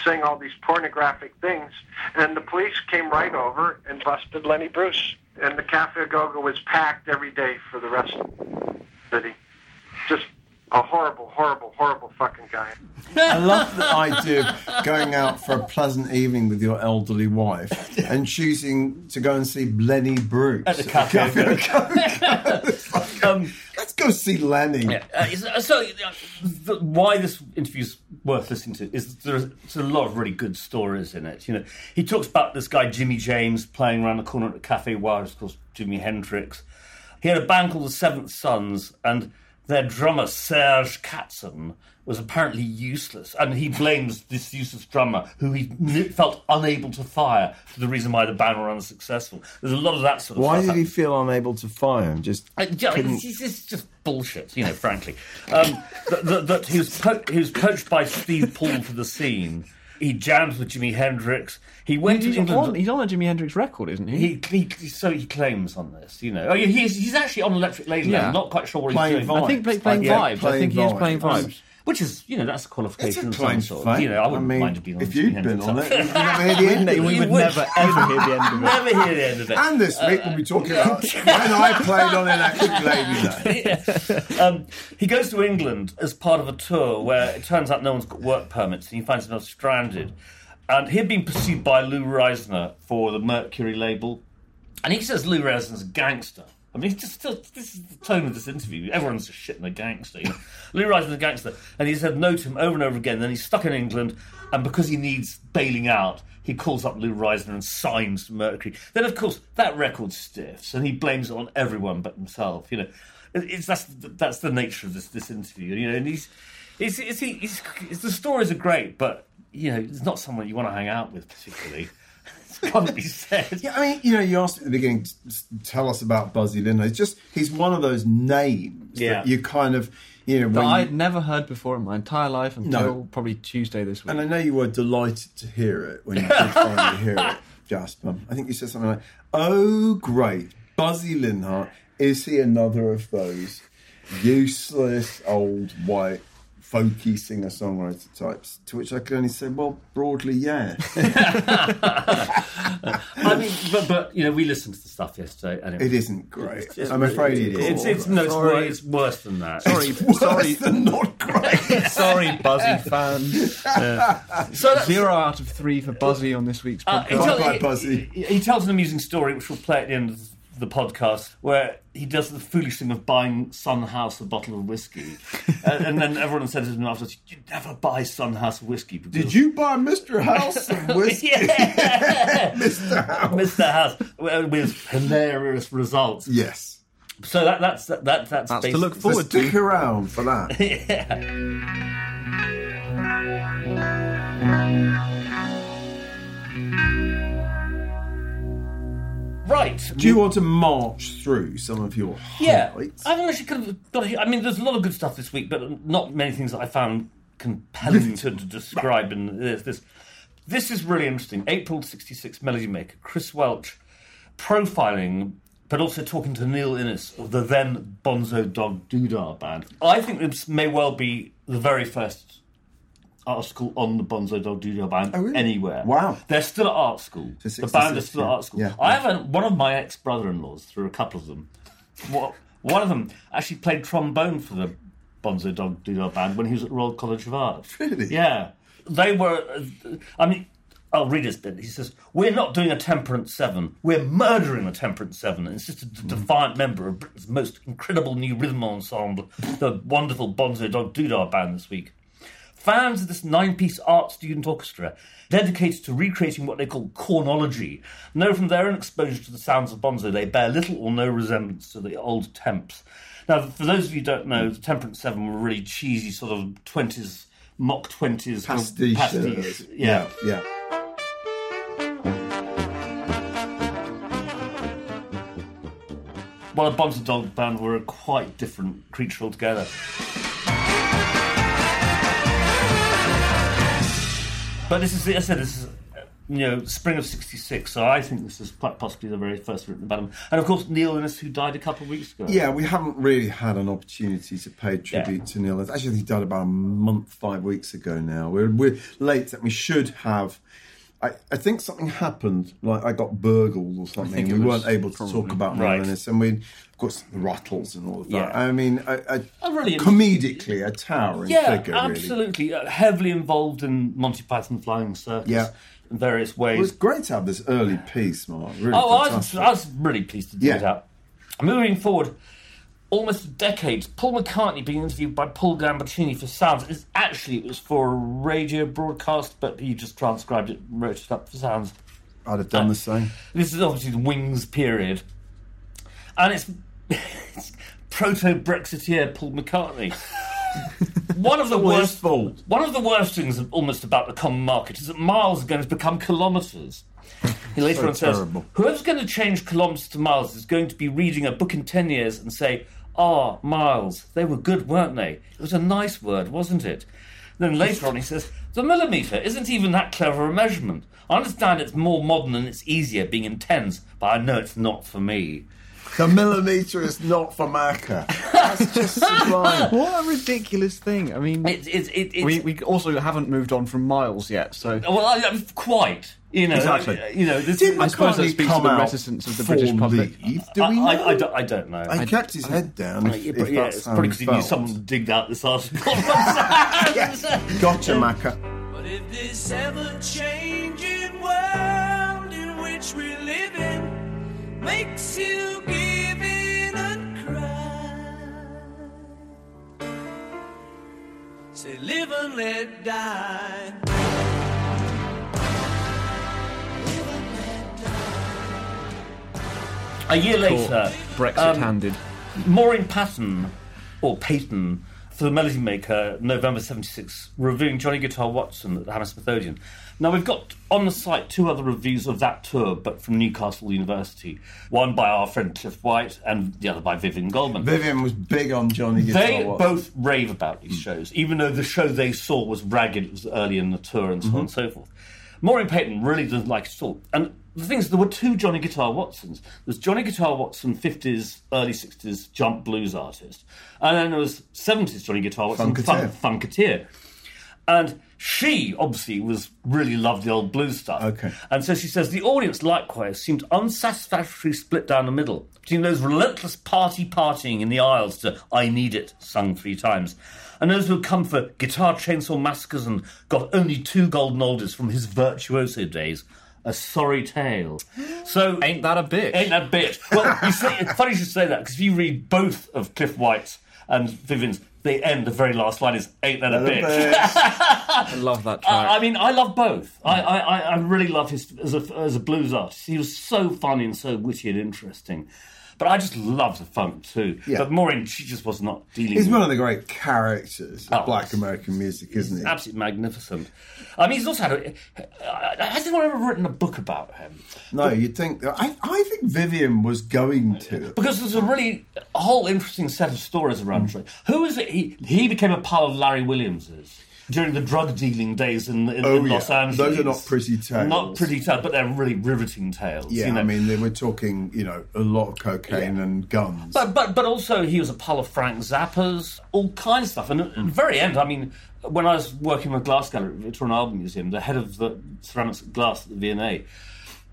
saying all these pornographic things. And the police came right over and busted Lenny Bruce, and the Cafe Gogo was packed every day for the rest of the city. Just a horrible, horrible, horrible fucking guy. I love the idea of going out for a pleasant evening with your elderly wife and choosing to go and see Lenny Bruce At the Cafe um, Let's go see Lenny. Yeah, uh, so uh, the, why this interview is worth listening to is there's, there's a lot of really good stories in it. You know, he talks about this guy Jimmy James playing around the corner at the Cafe Wha?, of course, Jimi Hendrix. He had a band called the Seventh Sons, and their drummer Serge Katzen was apparently useless, and he blames this useless drummer, who he felt unable to fire, for the reason why the band were unsuccessful. There's a lot of that sort of Why did he feel unable to fire him? Just I, yeah, couldn't- it's, it's, just bullshit, you know. Frankly, um, that, that, that he was po- he was coached by Steve Paul for the scene. He jammed with Jimi Hendrix. He went He's to England. on, he's on a Jimi Hendrix record, isn't he? he, he, so he claims on this, you know. Oh, yeah, he's, he's actually on Electric Ladyland. Yeah. I'm not quite sure what Playing he's doing. I think play, Vibes. playing Yeah, vibes. I playing think he is playing vibes. Which is, you know, that's a qualification It's a of claim some sort. fame. You know, I wouldn't mean, mind being on if Jimi you'd Hendrix. been on it, you'd never hear the end of We would would. never ever hear the end of it. Never hear the end of it. And this week we'll be talking about when I played on Electric Ladyland. um, he goes to England as part of a tour where it turns out no one's got work permits and he finds himself stranded. And he'd been pursued by Lou Reizner for the Mercury label. And he says Lou Reizner's a gangster. I mean, just this is the tone of this interview. Everyone's just shitting a gangster. You know? Lou Reizner's a gangster. And he said no to him over and over again. Then he's stuck in England. And because he needs bailing out, he calls up Lou Reizner and signs Mercury. Then, of course, that record stiffs, and he blames it on everyone but himself. You know, it's that's that's the nature of this this interview. You know, and he's, it's, he's, it's the stories are great, but you know, it's not someone you want to hang out with particularly. It's got to be said. Yeah, I mean, you know, you asked at the beginning, to tell us about Buzzy Linhart. It's just, he's one of those names Yeah. that you kind of, you know, That I'd never heard before in my entire life until No. probably Tuesday this week. And I know you were delighted to hear it when you did finally hear it, Jasper. I think you said something like, "Oh, great, Buzzy Linhart. Is he another of those useless old white folky singer-songwriter types?" To which I could only say, "Well, broadly, yeah. I mean, but, but you know, we listened to the stuff yesterday, and it isn't great. I'm afraid it is. It's, it's no, it's, Sorry. wor- it's worse than that. sorry, Worse sorry, than not great. sorry, Buzzy fans. So Zero out of three for Buzzy on this week's Uh, podcast. he, tell- Bye-bye, he- Buzzy. He, he tells an amusing story, which we'll play at the end of the podcast, where he does the foolish thing of buying Son House a bottle of whiskey, uh, and then everyone says to him afterwards, "You never buy Son House whiskey." Because Did you buy Mr. House some whiskey? Mr. House. Mr. House with with hilarious results. Yes. So that that's that, that's That's to basically- look So forward stick around for that. Right. Do you want to march through some of your Yeah, highlights? I think actually kind of got. I mean, there's a lot of good stuff this week, but not many things that I found compelling to, to describe And this. This this is really interesting. April '66 Melody Maker, Chris Welch, profiling, but also talking to Neil Innes of the then Bonzo Dog Doodah band. I think this may well be the very first art school on the Bonzo Dog Doodah band Oh, really? anywhere. Wow. They're still at art school. So the band 66, is still at yeah. art school. Yeah. I have a, one of my ex brother in laws through a couple of them. What, one of them actually played trombone for the Bonzo Dog Doodah band when he was at Royal College of Art. Really? Yeah. They were. uh, I mean, I'll read his bit. He says, We're not doing a Temperance Seven, we're murdering a Temperance Seven. And it's just a d- defiant member of Britain's most incredible new rhythm ensemble, the wonderful Bonzo Dog Doodah Band this week. Fans of this nine piece art student orchestra, dedicated to recreating what they call cornology, know from their own exposure to the sounds of Bonzo they bear little or no resemblance to the old temps. Now, for those of you who don't know, the Temperance Seven were really cheesy, sort of 20s, mock 20s Pastiche. pastiche. uh, Yeah. yeah. Well, the Bonzo Dog Band were a quite different creature altogether. But this is, as I said, this is, you know, spring of 66, so I think this is quite possibly the very first written about him. And of course, Neil Innes, who died a couple of weeks ago. Yeah, we haven't really had an opportunity to pay tribute to Neil. Actually, he died about a month, five weeks ago now. We're, we're late That we should have. I, I think something happened, like I got burgled or something. think We weren't able to talk about Right. Neil Innes, and we, of course, the rattles and all of that. Yeah. I mean, really- comedically, a towering Yeah, figure, really. absolutely. Uh, heavily involved in Monty Python Flying Circus Yeah. in various ways. It was great to have this early piece, Mark. Really Oh, I was. I was really pleased to do Yeah. that. Moving forward, almost a decade, Paul McCartney being interviewed by Paul Gambaccini for Sounds. Is actually it was for a radio broadcast, but he just transcribed it and wrote it up for Sounds. I'd have done the uh, same. This is obviously the Wings period, and it's, it's proto Brexiteer Paul McCartney. one of the worst fault. One of the worst things almost about the common market is that miles are going to become kilometres. He later So on says, terrible. "Whoever's going to change kilometres to miles is going to be reading a book in ten years and say." Ah, miles. They were good, weren't they? It was a nice word, wasn't it? Then later on, he says, The millimetre isn't even that clever a measurement. I understand it's more modern and it's easier being in tens, but I know it's not for me. The millimetre is not for Macca. That's just sublime. What a ridiculous thing. I mean, It's, it's, it, it's, we, we also haven't moved on from Miles yet, so well, I, I- quite. You know, Exactly. uh, you know, this, Did I suppose that McCartney speaks to the reticence of the British public. leave? Do we know? I, I, don't, I don't know. I kept his head down. If, if yeah, that's it's probably because he knew felt. someone digged out this article. Gotcha, Macca. But if this ever changing makes you give in and cry, say live and let die. A year later, Brexit um, handed. Maureen Patton, or Peyton, for the Melody Maker, November 76, reviewing Johnny Guitar Watson at the Hammersmith Odeon. Now, we've got on the site two other reviews of that tour, but from Newcastle University. One by our friend Cliff White, and the other by Vivien Goldman. Vivien was big on Johnny Guitar They both rave about these shows, even though the show they saw was ragged, it was early in the tour and so mm-hmm. on and so forth. Maureen Payton really doesn't like it at all. And the thing is, there were two Johnny Guitar Watsons. There's Johnny Guitar Watson, 50s, early 60s jump blues artist. And then there was 70s Johnny Guitar Watson, Funketeer. funk, funketeer. And she obviously was really loved the old blues stuff. Okay. And so she says the audience likewise seemed unsatisfactorily split down the middle between those relentless party partying in the aisles to I Need It, sung three times, and those who had come for guitar chainsaw massacres and got only two golden oldies from his virtuoso days. A sorry tale. So Ain't that a bitch? Ain't that a bitch? Well, you say, it's funny you should say that because if you read both of Cliff White's and Vivien's, they end the very last line is "Ain't that a bitch?" I love that track. I I mean, I love both. I, I, I- I really love his as a, as a blues artist. He was so funny and so witty and interesting. But I just love the funk too. Yeah. But Maureen, she just was not dealing. He's with one of the great characters of Oh, black American music, isn't he? absolutely magnificent. I mean, he's also had. A, uh, has anyone ever written a book about him? No, you'd think. I, I think Vivien was going to. Because there's a really a whole interesting set of stories around Troy. Who is it? He he became a pal of Larry Williams's during the drug dealing days in, in, Oh, in Los yeah. Angeles. Those are not pretty tales. Not pretty tales, but they're really riveting tales. Yeah, you know? I mean, they were talking, you know, a lot of cocaine Yeah. and guns. But but but also he was a pal of Frank Zappa's, all kinds of stuff. And at the very end, I mean, when I was working with Glass Gallery at Victoria and Albert Museum, the head of the ceramics glass at the V&A,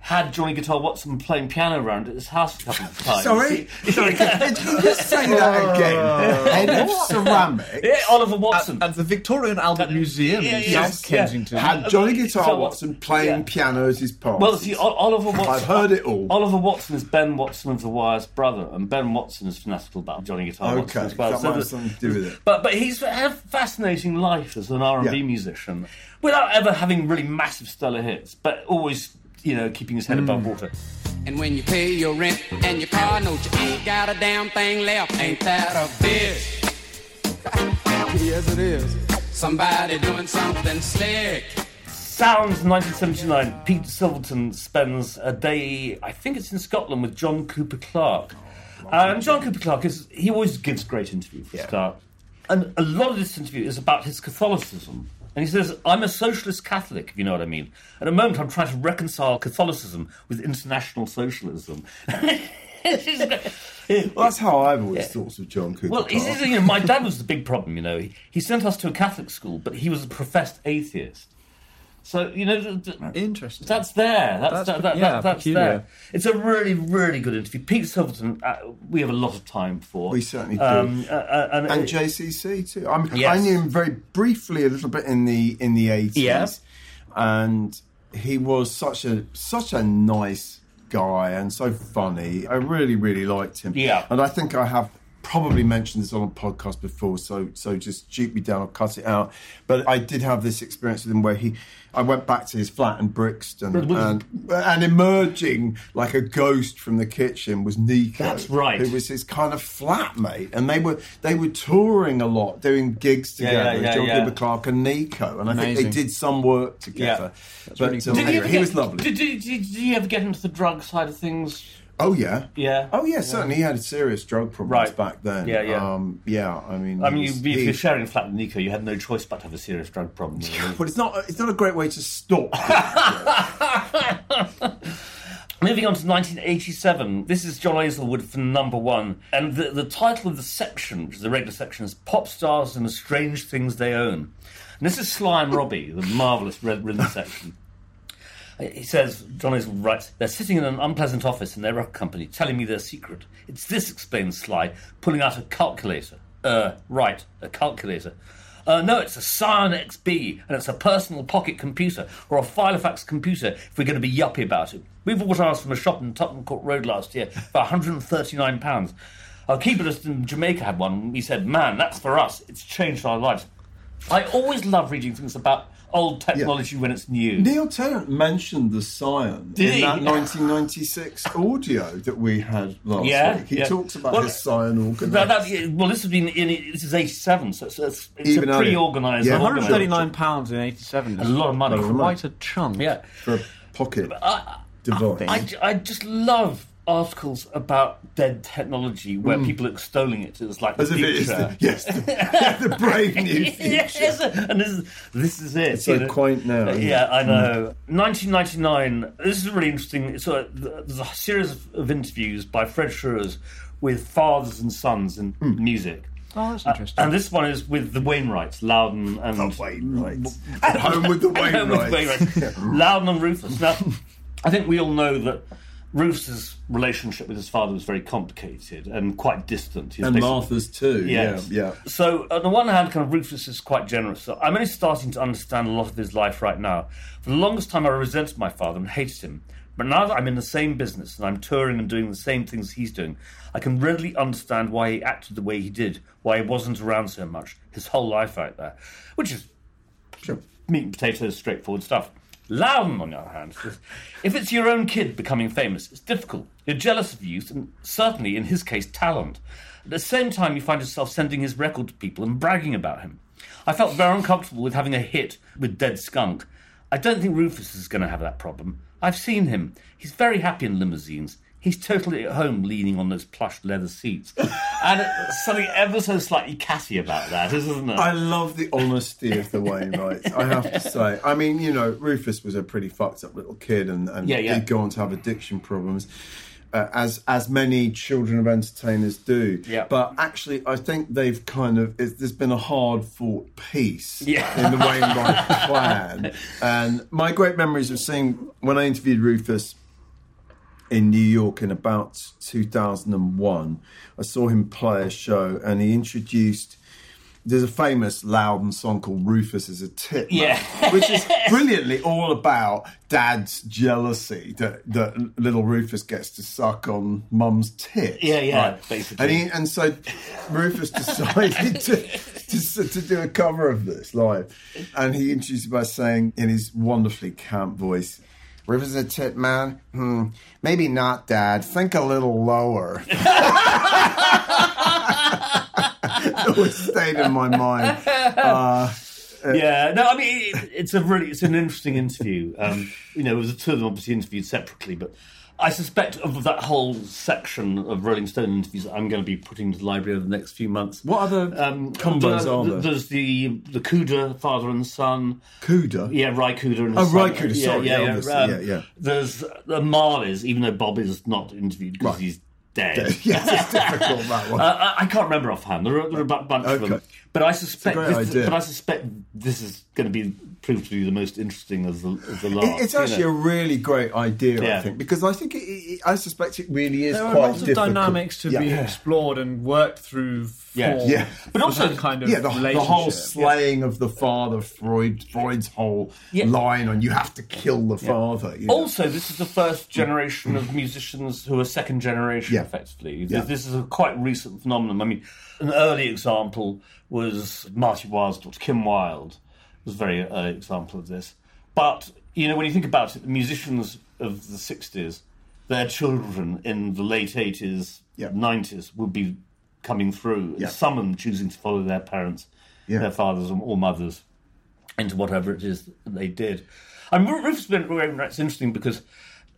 had Johnny Guitar Watson playing piano around at his house a couple of times. Sorry, sorry. Can you just say that again? Head of ceramics. Yeah, Oliver Watson. At the Victoria and Albert Museum yeah, in yeah, South yeah. Kensington. Had Johnny Guitar So- Watson playing yeah. piano as his part. well, see, O- Oliver Watson. I've heard it all. Oliver Watson is Ben Watson of The Wire's brother, and Ben Watson is fanatical about Johnny Guitar Watson as well. that So might have something to do with it. But but he's had a fascinating life as an R and B Yeah. musician, without ever having really massive stellar hits, but always you know keeping his head Hmm. above water. And when you pay your rent and your car note, you ain't got a damn thing left. Ain't that a bitch? yes, it is. Somebody doing something slick. Sounds 1979. Pete Silverton spends a day, I think it's in Scotland, with John Cooper Clarke. And John Cooper Clarke is he always gives great interviews for a start. And a lot of this interview is about his Catholicism. And he says, I'm a socialist Catholic, if you know what I mean. At the moment, I'm trying to reconcile Catholicism with international socialism. Well, that's how I've always thought of John Cooper. Well, he Clarke. says, you know, my dad was the big problem. You know, he, he sent us to a Catholic school, but he was a professed atheist. So you know, Interesting. that's there. That's That's that, that, yeah, that- that's peculiar. there. It's a really, really good interview. Pete Silverton, uh, we have a lot of time for. We certainly do. Um, uh, uh, and and JCC too. I, mean, Yes. I knew him very briefly, a little bit in the in the eighties, Yeah. and he was such a such a nice guy and so funny. I really really liked him. Yeah. and I think I have probably mentioned this on a podcast before, so so just shoot me down or cut it out. But I did have this experience with him where he. I went back to his flat in Brixton, and, and emerging like a ghost from the kitchen was Nico. That's right. Who was his kind of flatmate, and they were they were touring a lot, doing gigs together. yeah, yeah, John yeah. Cooper Clarke and Nico, and I think they did some work together. But really cool. Uh, anyway, ever he was lovely. Did, did, did, did he ever get into the drug side of things? Oh yeah, Yeah. oh yeah, certainly. He had serious drug problems Right. back then. Yeah, yeah. Um, yeah, I mean, I mean, was- you, if he- you're sharing a flat with Nico, you had no choice but to have a serious drug problem. really. but it's not it's not a great way to stop. Moving on to 1987, this is John Hazelwood for number one. And the, the title of the section, which is the regular section, is Pop Stars and the Strange Things They Own. And this is Sly and Robbie, the marvellous red rhythm section. He says, John Hazelwood writes, they're sitting in an unpleasant office in their record company telling me their secret. It's this, explains Sly, pulling out a calculator. Uh, right, a calculator. Uh, no, it's a Psion XB, and it's a personal pocket computer, or a Filofax computer if we're going to be yuppie about it. We bought ours from a shop in Tottenham Court Road last year for £139. Our keyboardist in Jamaica had one, we said, man, that's for us. It's changed our lives. I always love reading things about old technology when it's new. Neil Tennant mentioned the Psion Did in he? that 1996 audio that we had last Yeah, week. He yeah. talks about Well, his Psion organizer. That- that- well, this has been in, this is '87, so it's, it's, it's Even a pre-organised. Yeah, 139 pounds in 87. A lot of money. Lot. Quite a chunk. Yeah, for a pocket I, device. I, I just love articles about dead technology where people are extolling it as like Mm. As the if it is future. the, yes, the, the brave new future. yes, and this is this is it. It's so know. quaint now, Yeah. Mm. I know. 1999. This is really interesting. It's a, there's a series of, of interviews by Fred Schruers with fathers and sons in Mm. music. Oh, that's Uh, interesting. and this one is with the Wainwrights, Loudon and The Wainwrights. At home with the Home with Wainwrights. Wainwrights. Loudon and Rufus. Now, I think we all know that Rufus's relationship with his father was very complicated and quite distant. He was And Martha's too. Yes. Yeah, yeah. So on the one hand, kind of Rufus is quite generous. So I'm only starting to understand a lot of his life right now. For the longest time, I resented my father and hated him. But now that I'm in the same business and I'm touring and doing the same things he's doing, I can readily understand why he acted the way he did, why he wasn't around so much, his whole life out there, which is Sure. meat and potatoes, straightforward stuff. Loudon, on the other hand, says, if it's your own kid becoming famous, it's difficult. You're jealous of youth and certainly, in his case, talent. At the same time, you find yourself sending his record to people and bragging about him. I felt very uncomfortable with having a hit with Dead Skunk. I don't think Rufus is going to have that problem. I've seen him. He's very happy in limousines. He's totally at home leaning on those plush leather seats. and something ever so slightly catty about that, isn't it? I love the honesty of the Wainwrights. I have to say. I mean, you know, Rufus was a pretty fucked up little kid, and, and Yeah, yeah. did go on to have addiction problems, uh, as as many children of entertainers do. Yeah. But actually, I think they've kind of it's, there's been a hard fought peace Yeah. in the Wainwright clan, and my great memories of seeing when I interviewed Rufus in New York in about 2001. I saw him play a show and he introduced. There's a famous Loudon song called Rufus is a Tit. Yeah. which is brilliantly all about dad's jealousy that, that little Rufus gets to suck on mum's tit. Yeah, yeah, basically. And, he, and so Rufus decided to, to, to do a cover of this live. And he introduced it by saying, in his wonderfully camp voice, Is a tit man? Hmm, maybe not, Dad. Think a little lower. Always stayed in my mind. Uh, yeah, no, I mean it, it's a really it's an interesting interview. Um, you know, it was the two of them obviously interviewed separately, but I suspect of that whole section of Rolling Stone interviews that I'm going to be putting to the library over the next few months. what other Um, combos are there? There's the the Cooder father and son. Cooder? Yeah, Ry Cooder and Oh, his Ry son. Cooder, Yeah, sorry, yeah, yeah, yeah. Um, yeah, yeah. There's the Marleys, even though Bob is not interviewed because Right. he's dead. yeah, it's difficult, that one. Uh, I can't remember offhand. There are, there are a bu- bunch of them, Okay. But I suspect. great This, idea. but I suspect this is going to be proved to be the most interesting of the, of the last. It- it's you know. actually a really great idea, I think, because I think it, it, I suspect it really is There are quite lots of dynamics to yeah. be explored and worked through for, Yeah. Yeah. But also- kind of Yeah, the, the whole slaying of the father, Freud, Freud's whole Yeah. line on you have to kill the father. you know. Also, this is the first generation of musicians who are second generation, Yeah. effectively. Yeah. This is a quite recent phenomenon. I mean, an early example was Marty Wilde's daughter, Kim Wilde, was a very early example of this. But, you know, when you think about it, the musicians of the 60s, their children in the late 80s, Yeah. 90s would be coming through, Yeah. and some of them choosing to follow their parents, Yeah. their fathers or mothers into whatever it is that they did. And Ru- Rufus Wainwright's interesting because,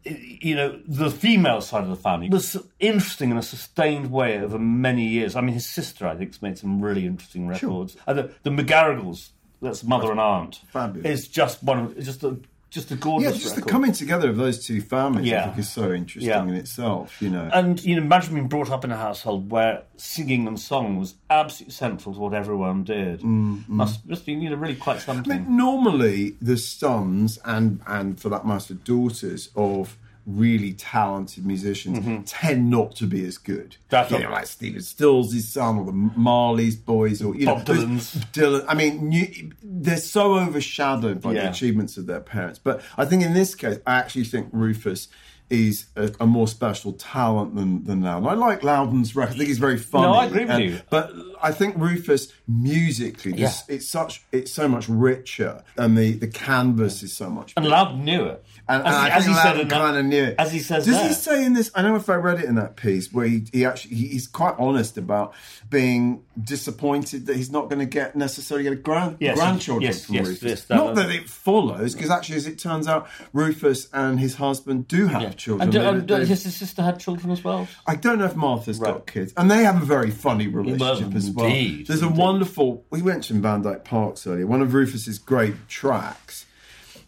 you know, the female side of the family was interesting in a sustained way over many years. I mean, his sister, I think, has made some really interesting records. And the, the McGarrigles, that's mother and aunt, Fabulous. is just one of, it's just a, just a gorgeous yeah, just the coming together of those two families, I think, is so interesting Yeah. in itself. You know, And you know, imagine being brought up in a household where singing and song was absolutely central to what everyone did. Mm, mm. Must must be you know really quite something. I mean, normally the sons and and for that matter daughters of really talented musicians tend not to be as good. Mm-hmm. That's you know, like Stephen Stills' son or the Marley's boys or you Bob know Dylan's. Dylan. I mean, new, they're so overshadowed by the achievements of their parents. But I think in this case, I actually think Rufus. Is a, a more special talent than than Loudon. I like Loudon's record. I think he's very funny. No, I agree with and- you. But I think Rufus musically, this, Yeah. it's such it's so much richer, and the the canvas is so much. and bigger. Loudon knew it. And, as, and he- I as think he said Loudon in that- kind of knew it. As he says Does there. he say in this? I don't know if I read it in that piece where he, he actually he, he's quite honest about being disappointed that he's not going to get necessarily get a grand, Yes, grandchildren yes, from yes, Rufus. yes, that not was- that it follows, because actually, as it turns out, Rufus and his husband do have Yeah. children. And do, and do- they- his sister had children as well. I don't know if Martha's got kids, and they have a very funny relationship Well, as well. indeed, There's a wonderful. We mentioned Van Dyke Parks earlier. One of Rufus's great tracks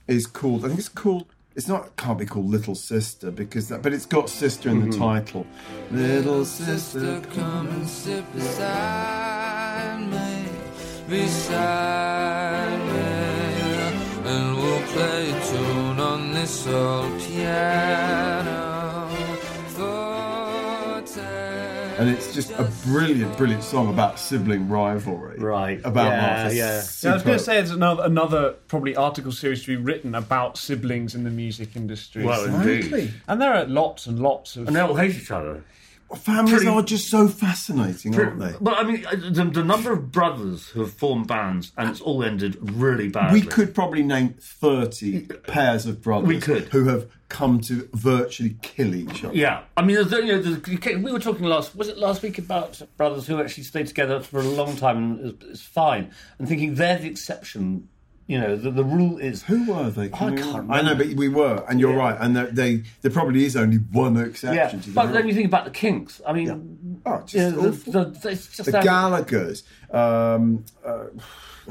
is called. I think it's called. It's not. Can't be called Little Sister because that. But it's got sister in the Mm-hmm. title. Little sister. come and sit beside me, beside me, and we'll play a tune on this old piano. And it's just a brilliant, brilliant song about sibling rivalry. Right. About Yeah, Martha. yeah. Yeah, I was going to say it's another another probably article series to be written about siblings in the music industry. Well, Exactly. and there are lots and lots of. And they all hate each other. Families Pretty- are just so fascinating, aren't they? But I mean, uh, the, the number of brothers who have formed bands and it's all ended really badly. We could probably name 30 pairs of brothers We could. who have come to virtually kill each other. Yeah, I mean, there's, you know, we were talking last was it last week about brothers who actually stayed together for a long time and it's fine, and thinking they're the exception. You know, the, the rule is Who were they? I Can we- can't I know, but we were, and you're Yeah. right. And there, they, there probably is only one yeah. exception to the But rule. then you think about the Kinks. I mean, Oh, just yeah, the, awful. the, it's just the Gallaghers. Um, uh,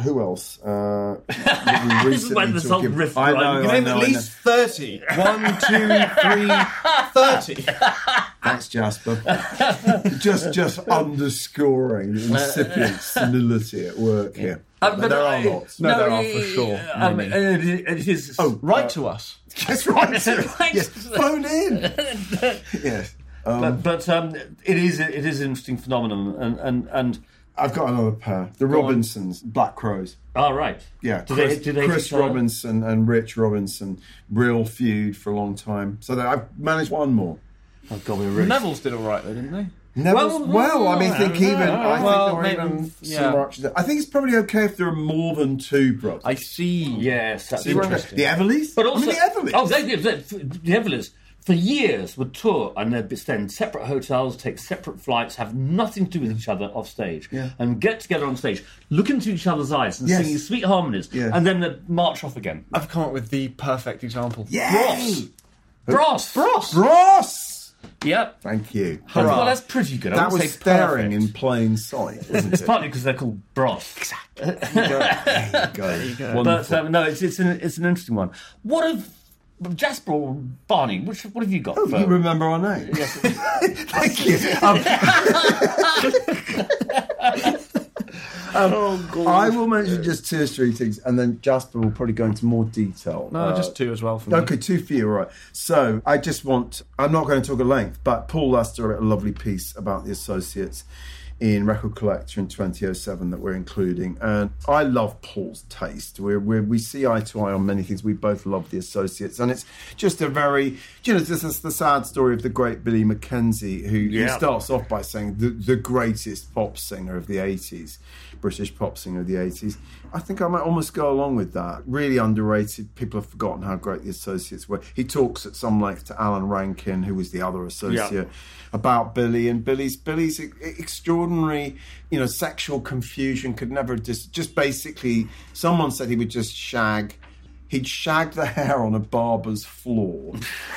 who else? Uh, This is when recently this whole riff I know, You I name know, at least 30. One, two, three, 30. Thanks, Jasper. just, just underscoring the incipient senility at work here. Um, there are I- lots. No, there are it- for sure, Um, many. it, it is. Oh, Write uh, to us. Yes, right. Right. yes, phone in. yes. Um, but but um, it is it is an interesting phenomenon, and and and I've got another pair. The Robinsons, Black Crowes. all right. Yeah, Do Chris, they, do they Chris each other? Robinson and Rich Robinson, real feud for a long time. So that I've managed one more. Oh God, we're really. Neville's did all right though, didn't they? Neville's, Well, well, I mean, think even I think well, there were maybe- even yeah. some archers. I think it's probably okay if there are more than two brothers. I see. Yes, that's See where I'm going? interesting. the Everleys, But also, I mean, the Everleys. oh, they, they, they, the Everleys for years would tour and they'd be stay in separate hotels, take separate flights, have nothing to do with each other off stage, Yeah. and get together on stage, look into each other's eyes, and Yes. sing sweet harmonies, Yeah. and then they'd march off again. I've come up with the perfect example. Yay! Bros, Bros. Ross. Yep. Thank you. Well, that's pretty good. I that was say staring perfect. in plain sight, wasn't It's it? partly because they're called Bros. There you go. But um, no, it's it's an it's an interesting one. What if Jasper or Barney? Which what have you got? Oh, for- you remember our name? Yes. Thank you. Um, um, I will mention just two or three things, and then Jasper will probably go into more detail. No, Uh, just two as well for me. Okay, two for you, all right. So I just want, I'm not going to talk at length, but Paul Lester wrote a lovely piece about the associates in Record Collector in 2007 that we're including. And I love Paul's taste. We're, we're, we see eye to eye on many things. We both love the associates. And it's just a very, you know, this is the sad story of the great Billy Mackenzie, who, who starts off by saying the, the greatest pop singer of the 80s, British pop singer of the 80s. I think I might almost go along with that. Really underrated. People have forgotten how great the associates were. He talks at some length to Alan Rankine, who was the other associate, about Billy and Billy's Billy's extraordinary, you know, sexual confusion could never just just basically. Someone said he would just shag. He'd shag the hair on a barber's floor.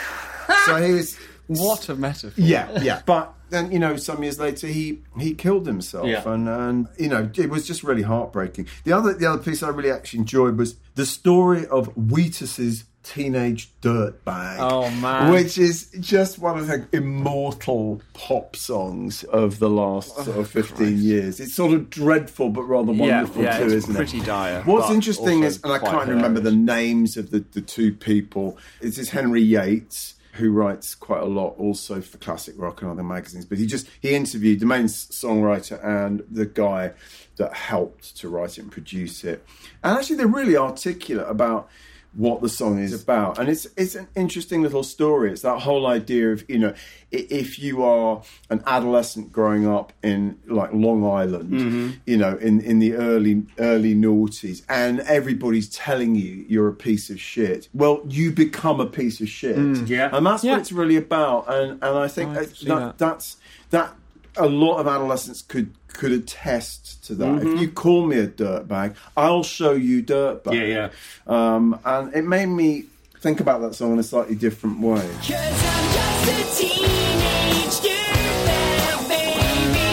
so he was. What a metaphor. Yeah, yeah. But then you know, some years later, he he killed himself, Yeah. and and you know, it was just really heartbreaking. The other the other piece I really actually enjoyed was the story of Wheatus's teenage dirtbag. Oh, man. which is just one of the immortal pop songs of the last oh, sort of fifteen years. It's sort of dreadful, but rather wonderful yeah, too, it's isn't pretty it? dire, What's interesting is, and I can't remember the names of the, the two people. This is Henry Yates, who writes quite a lot also for classic rock and other magazines. But he just he interviewed the main songwriter and the guy that helped to write it and produce it. And actually, they're really articulate about what the song is about and it's it's an interesting little story it's that whole idea of you know if you are an adolescent growing up in like long island you know in in the early early noughties and everybody's telling you you're a piece of shit well you become a piece of shit Yeah. and that's Yeah. what it's really about and and i think I uh, that, that. that's that a lot of adolescents could could attest to that. Mm-hmm. If you call me a dirtbag, I'll show you dirtbag. Yeah, yeah. Um, and it made me think about that song in a slightly different way. Just a teenage dirtbag, baby.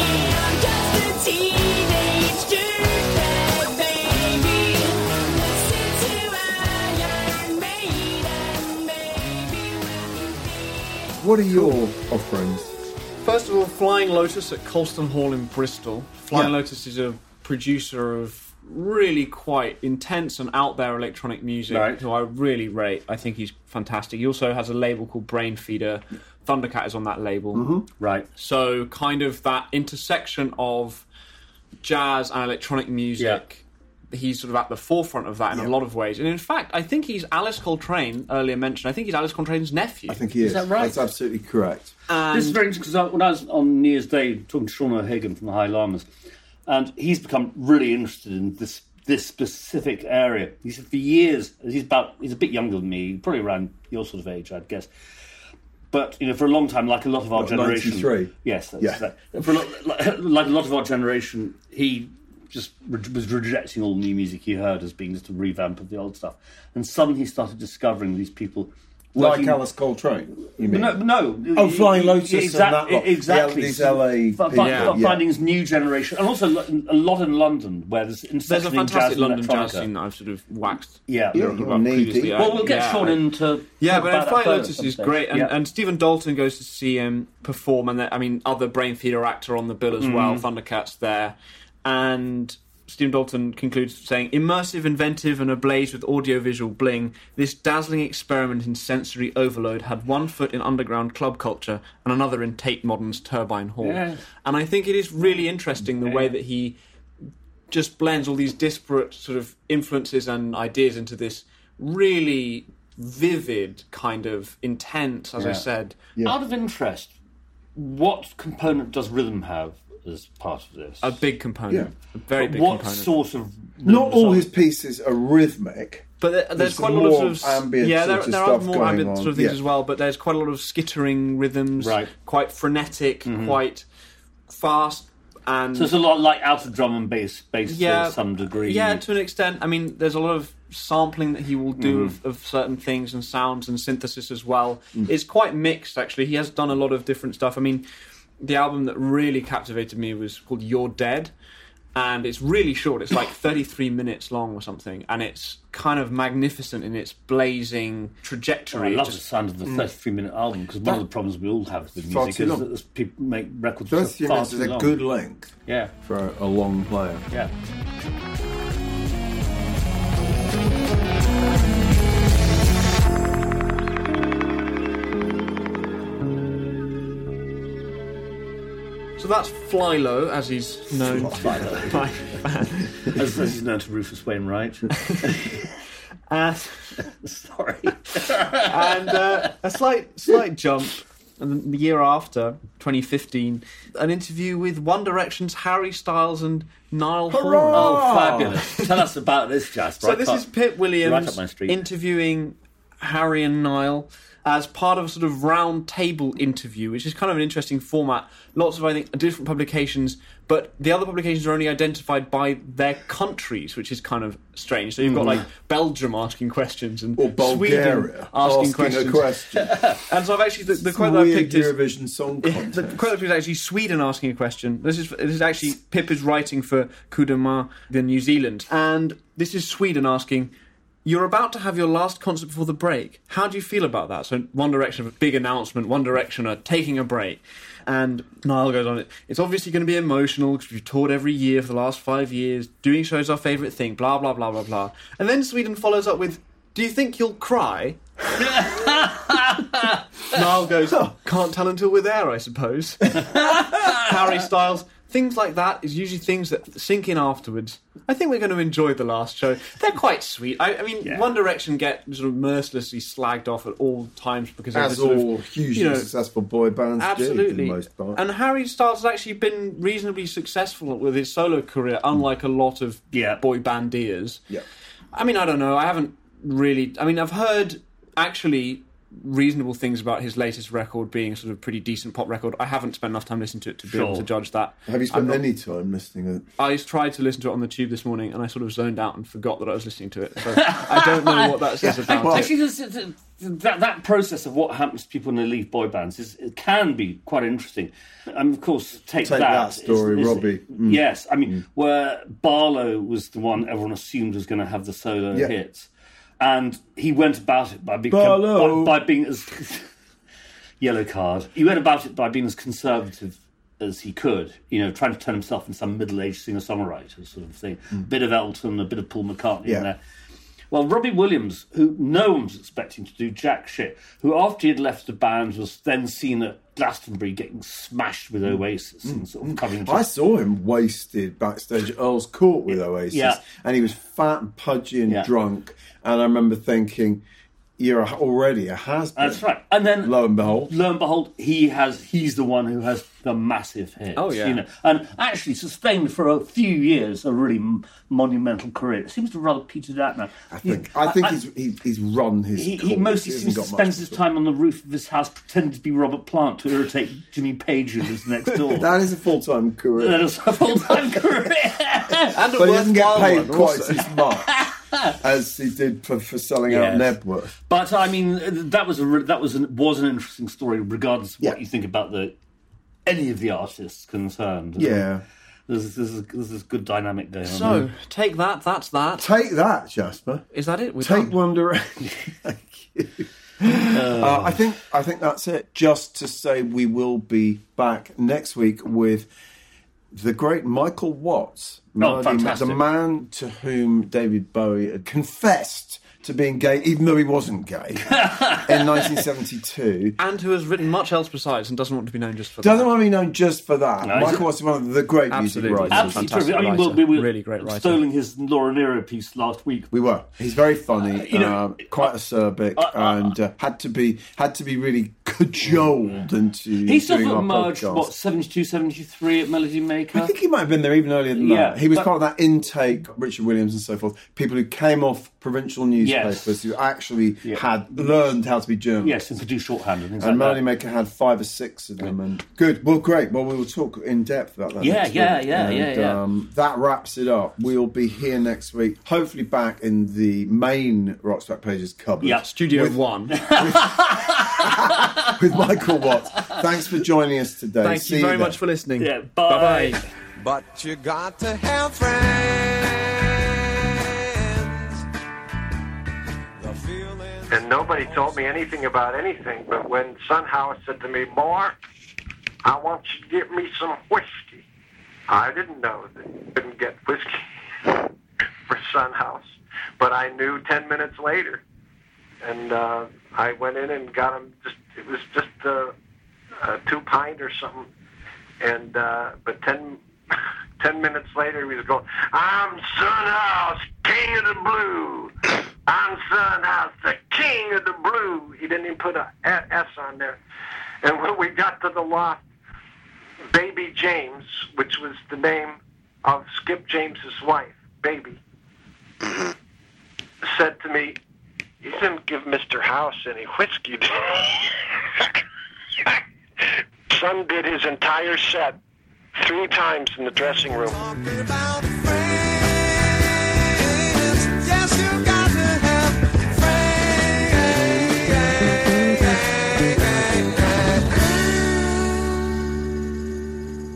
Yeah, I'm just a teenage dirtbag, baby. Listen to Iron Maiden, baby. What are your offerings? First of all, Flying Lotus at Colston Hall in Bristol. Flying Yeah. Lotus is a producer of really quite intense and out there electronic music, Right. who I really rate. I think he's fantastic. He also has a label called Brain Feeder. Thundercat is on that label. Mm-hmm. Right. So, kind of that intersection of jazz and electronic music. He's sort of at the forefront of that in Yeah. a lot of ways. And in fact, I think he's Alice Coltrane, earlier mentioned. I think he's Alice Coltrane's nephew. I think he is. that right? That's absolutely correct. And This is very interesting because when I was on New Year's Day talking to Sean O'Hagan from the High Llamas, and he's become really interested in this this specific area. He said for years, he's about he's a bit younger than me, probably around your sort of age, I'd guess. But you know, for a long time, like a lot of our What, generation, 93? yes, that's Yeah. that. For a lot, like, like a lot of our generation, he just re- was rejecting all new music he heard as being just a revamp of the old stuff, and suddenly he started discovering these people. Like working- Alice Coltrane, you mean? no, no. Oh, Flying Lotus and Exact- that lot. Exactly. Yeah, these LA F- f- people, f- yeah. Finding this new generation, and also a lot in London, where there's There's a intersecting jazz fantastic London jazz scene that I've sort of waxed. Yeah. Yeah, lyrical you're about previously. Well, we'll get yeah, Sean into. Yeah, but about Flying Lotus is great, and, Yeah. and Stephen Dalton goes to see him perform, and I mean, other Brain Feeder actor on the bill as well. Mm-hmm. Thundercats there, and Stephen Dalton concludes saying, immersive, inventive, and ablaze with audiovisual bling, this dazzling experiment in sensory overload had one foot in underground club culture and another in Tate Modern's Turbine Hall. Yeah. And I think it is really interesting the way that he just blends all these disparate sort of influences and ideas into this really vivid kind of intense, as I Yeah. said. Out of interest, what component does rhythm have as part of this? A big component, Yeah. a very But big what component. sort of Not all his pieces are rhythmic. But there, there's There's quite a lot of more sort of ambient yeah, there, sort of there are more ambient on, sort of things yeah. as well. But there's quite a lot of skittering rhythms, Right. Quite frenetic, quite fast, and So it's a lot like out of drum and bass, bass yeah, to some degree. Yeah, to an extent. I mean, there's a lot of sampling that he will do Mm-hmm. of, of certain things and sounds and synthesis as well. Mm. It's quite mixed, actually. He has done a lot of different stuff. I mean, the album that really captivated me was called You're Dead. And it's really short. It's like 33 minutes long or something, and it's kind of magnificent in its blazing I trajectory. It love the sound of the mm. 33 minute album because one of the problems we all have with music is long. that people make records for 30 far minutes is a long. good length Yeah, for a, a long player. yeah. That's Fly Low, as he's known by. As, as he's known to Rufus Wainwright. Uh, Sorry. and uh, a slight slight jump. And the year after, 2015, an interview with One Direction's Harry Styles and Niall Horan. Oh, fabulous. Tell us about this, Jasper. So I this is Pip Williams Right interviewing Harry and Niall as part of a sort of round table interview, which is kind of an interesting format. Lots of, I think, different publications, but the other publications are only identified by their countries, which is kind of strange. So you've got hmm. like Belgium asking questions and. Or Bulgaria Sweden asking, questions. a question. And so I've actually the, the quote that I picked is Eurovision Song the quote that was actually Sweden asking a question. This is this is actually Pip is writing for Coup de Main, the New Zealand, and this is Sweden asking. You're about to have your last concert before the break. How do you feel about that? So, One Direction, of a big announcement. One Direction are taking a break, and Niall goes on. It's obviously going to be emotional because we've toured every year for the last five years. Doing shows is our favourite thing. Blah blah blah blah blah. And then Sweden follows up with, "Do you think you'll cry?" Niall goes, oh, can't tell until we're there, I suppose. Harry Styles, things like that is usually things that sink in afterwards. I think we're going to enjoy the last show. They're quite sweet. I, I mean, Yeah. One Direction get sort of mercilessly slagged off at all times because of As this sort all of, hugely you know, successful boy bands do, for Absolutely. the most part. And Harry Styles has actually been reasonably successful with his solo career, unlike a lot of Yeah. boy bandiers. yeah. I mean, I don't know. I haven't really. I mean, I've heard actually reasonable things about his latest record being sort of pretty decent pop record. I haven't spent enough time listening to it to be able to judge that. Have you spent not- any time listening? To, it? I tried to listen to it on the tube this morning, and I sort of zoned out and forgot that I was listening to it. So I don't know what that says about Well, it. actually, there's- there's- that that process of what happens to people when they leave boy bands is it can be quite interesting. And of course, take, Take that, That story, is- is- Robbie. Mm. Yes, I mean where Barlow was the one everyone assumed was going to have the solo Yeah. hits, and he went about it by by, by being as yellow card. He went about it by being as conservative as he could, you know, trying to turn himself into some middle-aged singer-songwriter sort of thing. A bit of Elton, a bit of Paul McCartney Yeah. in there. Well, Robbie Williams, who no one was expecting to do jack shit, who after he had left the band was then seen at Glastonbury getting smashed with mm. Oasis and mm. sort of. I saw him wasted backstage at Earl's Court with Oasis, Yeah. and he was fat and pudgy and Yeah. drunk. And I remember thinking, "You're already a has been." That's right. And then Lo and behold, lo and behold, he has he's the one who has the massive hits. Oh, yeah. you know, and actually sustained for a few years a really m- monumental career. It seems to have rather petered out now. I think I think he's he, he's run his. He, he course. mostly hasn't seems to got much spend his time on the roof of his house pretending to be Robert Plant to irritate Jimmy Page who lives next door. That is a full time career, that is a full-time career. And a but he doesn't get worthwhile paid one quite also. as much as he did for, for selling Yes. out Knebworth. But I mean, that was a re- that was an, was an interesting story, regardless of what you think about the any of the artists concerned. Yeah, there's there's, there's this good dynamic going on. So take that. That's that. take that, Jasper. Is that it? We're Take done. One Direction. Thank you. Uh, I think I think that's it. Just to say, we will be back next week with the great Michael Watts, Oh, fantastic. the man to whom David Bowie had confessed to being gay, even though he wasn't gay, in 1972. And who has written much else besides and doesn't want to be known just for Doesn't that. want to be known just for that. No, Michael a- Watts is one of the great Absolutely. music writers. Absolutely fantastic terrific. I mean, writer. we, we were Really great writer. extolling his Laura Nyro piece last week. We were. He's very funny, you know, um, quite acerbic, I- I- and uh, had to be had to be really cajoled into. He sort doing of emerged, podcast. what, 72, 73 at Melody Maker? I think he might have been there even earlier than Yeah, that. He was but- part of that intake, Richard Williams and so forth. People who came off provincial newspapers who actually Yeah. had learned how to be journalists. Yes, and could do shorthand and things And like Melody that. Maker had five or six of them, and good. Well, great. Well, we will talk in depth about that. Yeah, next yeah, week. yeah, and, yeah, yeah. Um, that wraps it up. We'll be here next week, hopefully back in the main Rock's Back Pages cupboard. Yeah. Studio With- One. with Michael Watts. Thanks for joining us today. Thank See you very then. much for listening. Yeah, bye. Bye-bye. But you got to have friends. And nobody told me anything about anything. But when Son House said to me, "Boy, I want you to get me some whiskey," I didn't know that you couldn't get whiskey for Son House, but I knew ten minutes later, and uh, I went in and got him. Just it was just a, a two pint or something, and uh, but ten. Ten minutes later, he was going, I'm Son House, king of the blue. I'm Son House, the king of the blue. He didn't even put a a S on there. And when we got to the loft, Baby James, which was the name of Skip James's wife, Baby, mm-hmm. said to me, "You didn't give Mr. House any whiskey." Son did his entire set three times in the dressing room.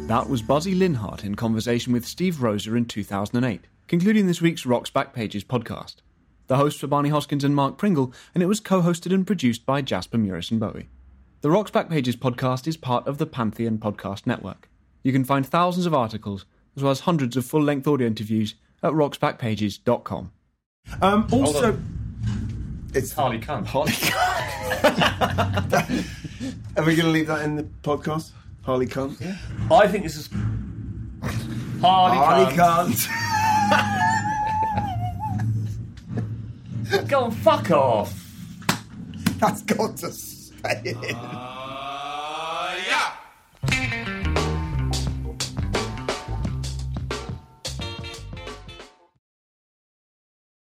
That was Buzzy Linhart in conversation with Steve Roeser in 2008, concluding this week's Rock's Backpages podcast. The hosts were Barney Hoskyns and Mark Pringle, and it was co hosted and produced by Jasper Murison Bowie. The Rock's Backpages podcast is part of the Pantheon Podcast Network. You can find thousands of articles, as well as hundreds of full length audio interviews, at rocksbackpages.com. Um, also, it's Harley cunt. Harley Cunt. Are we going to leave that in the podcast? Harley cunt. I think this is Harley, Harley cunt. cunt. Go on, fuck off. That's got to stay in.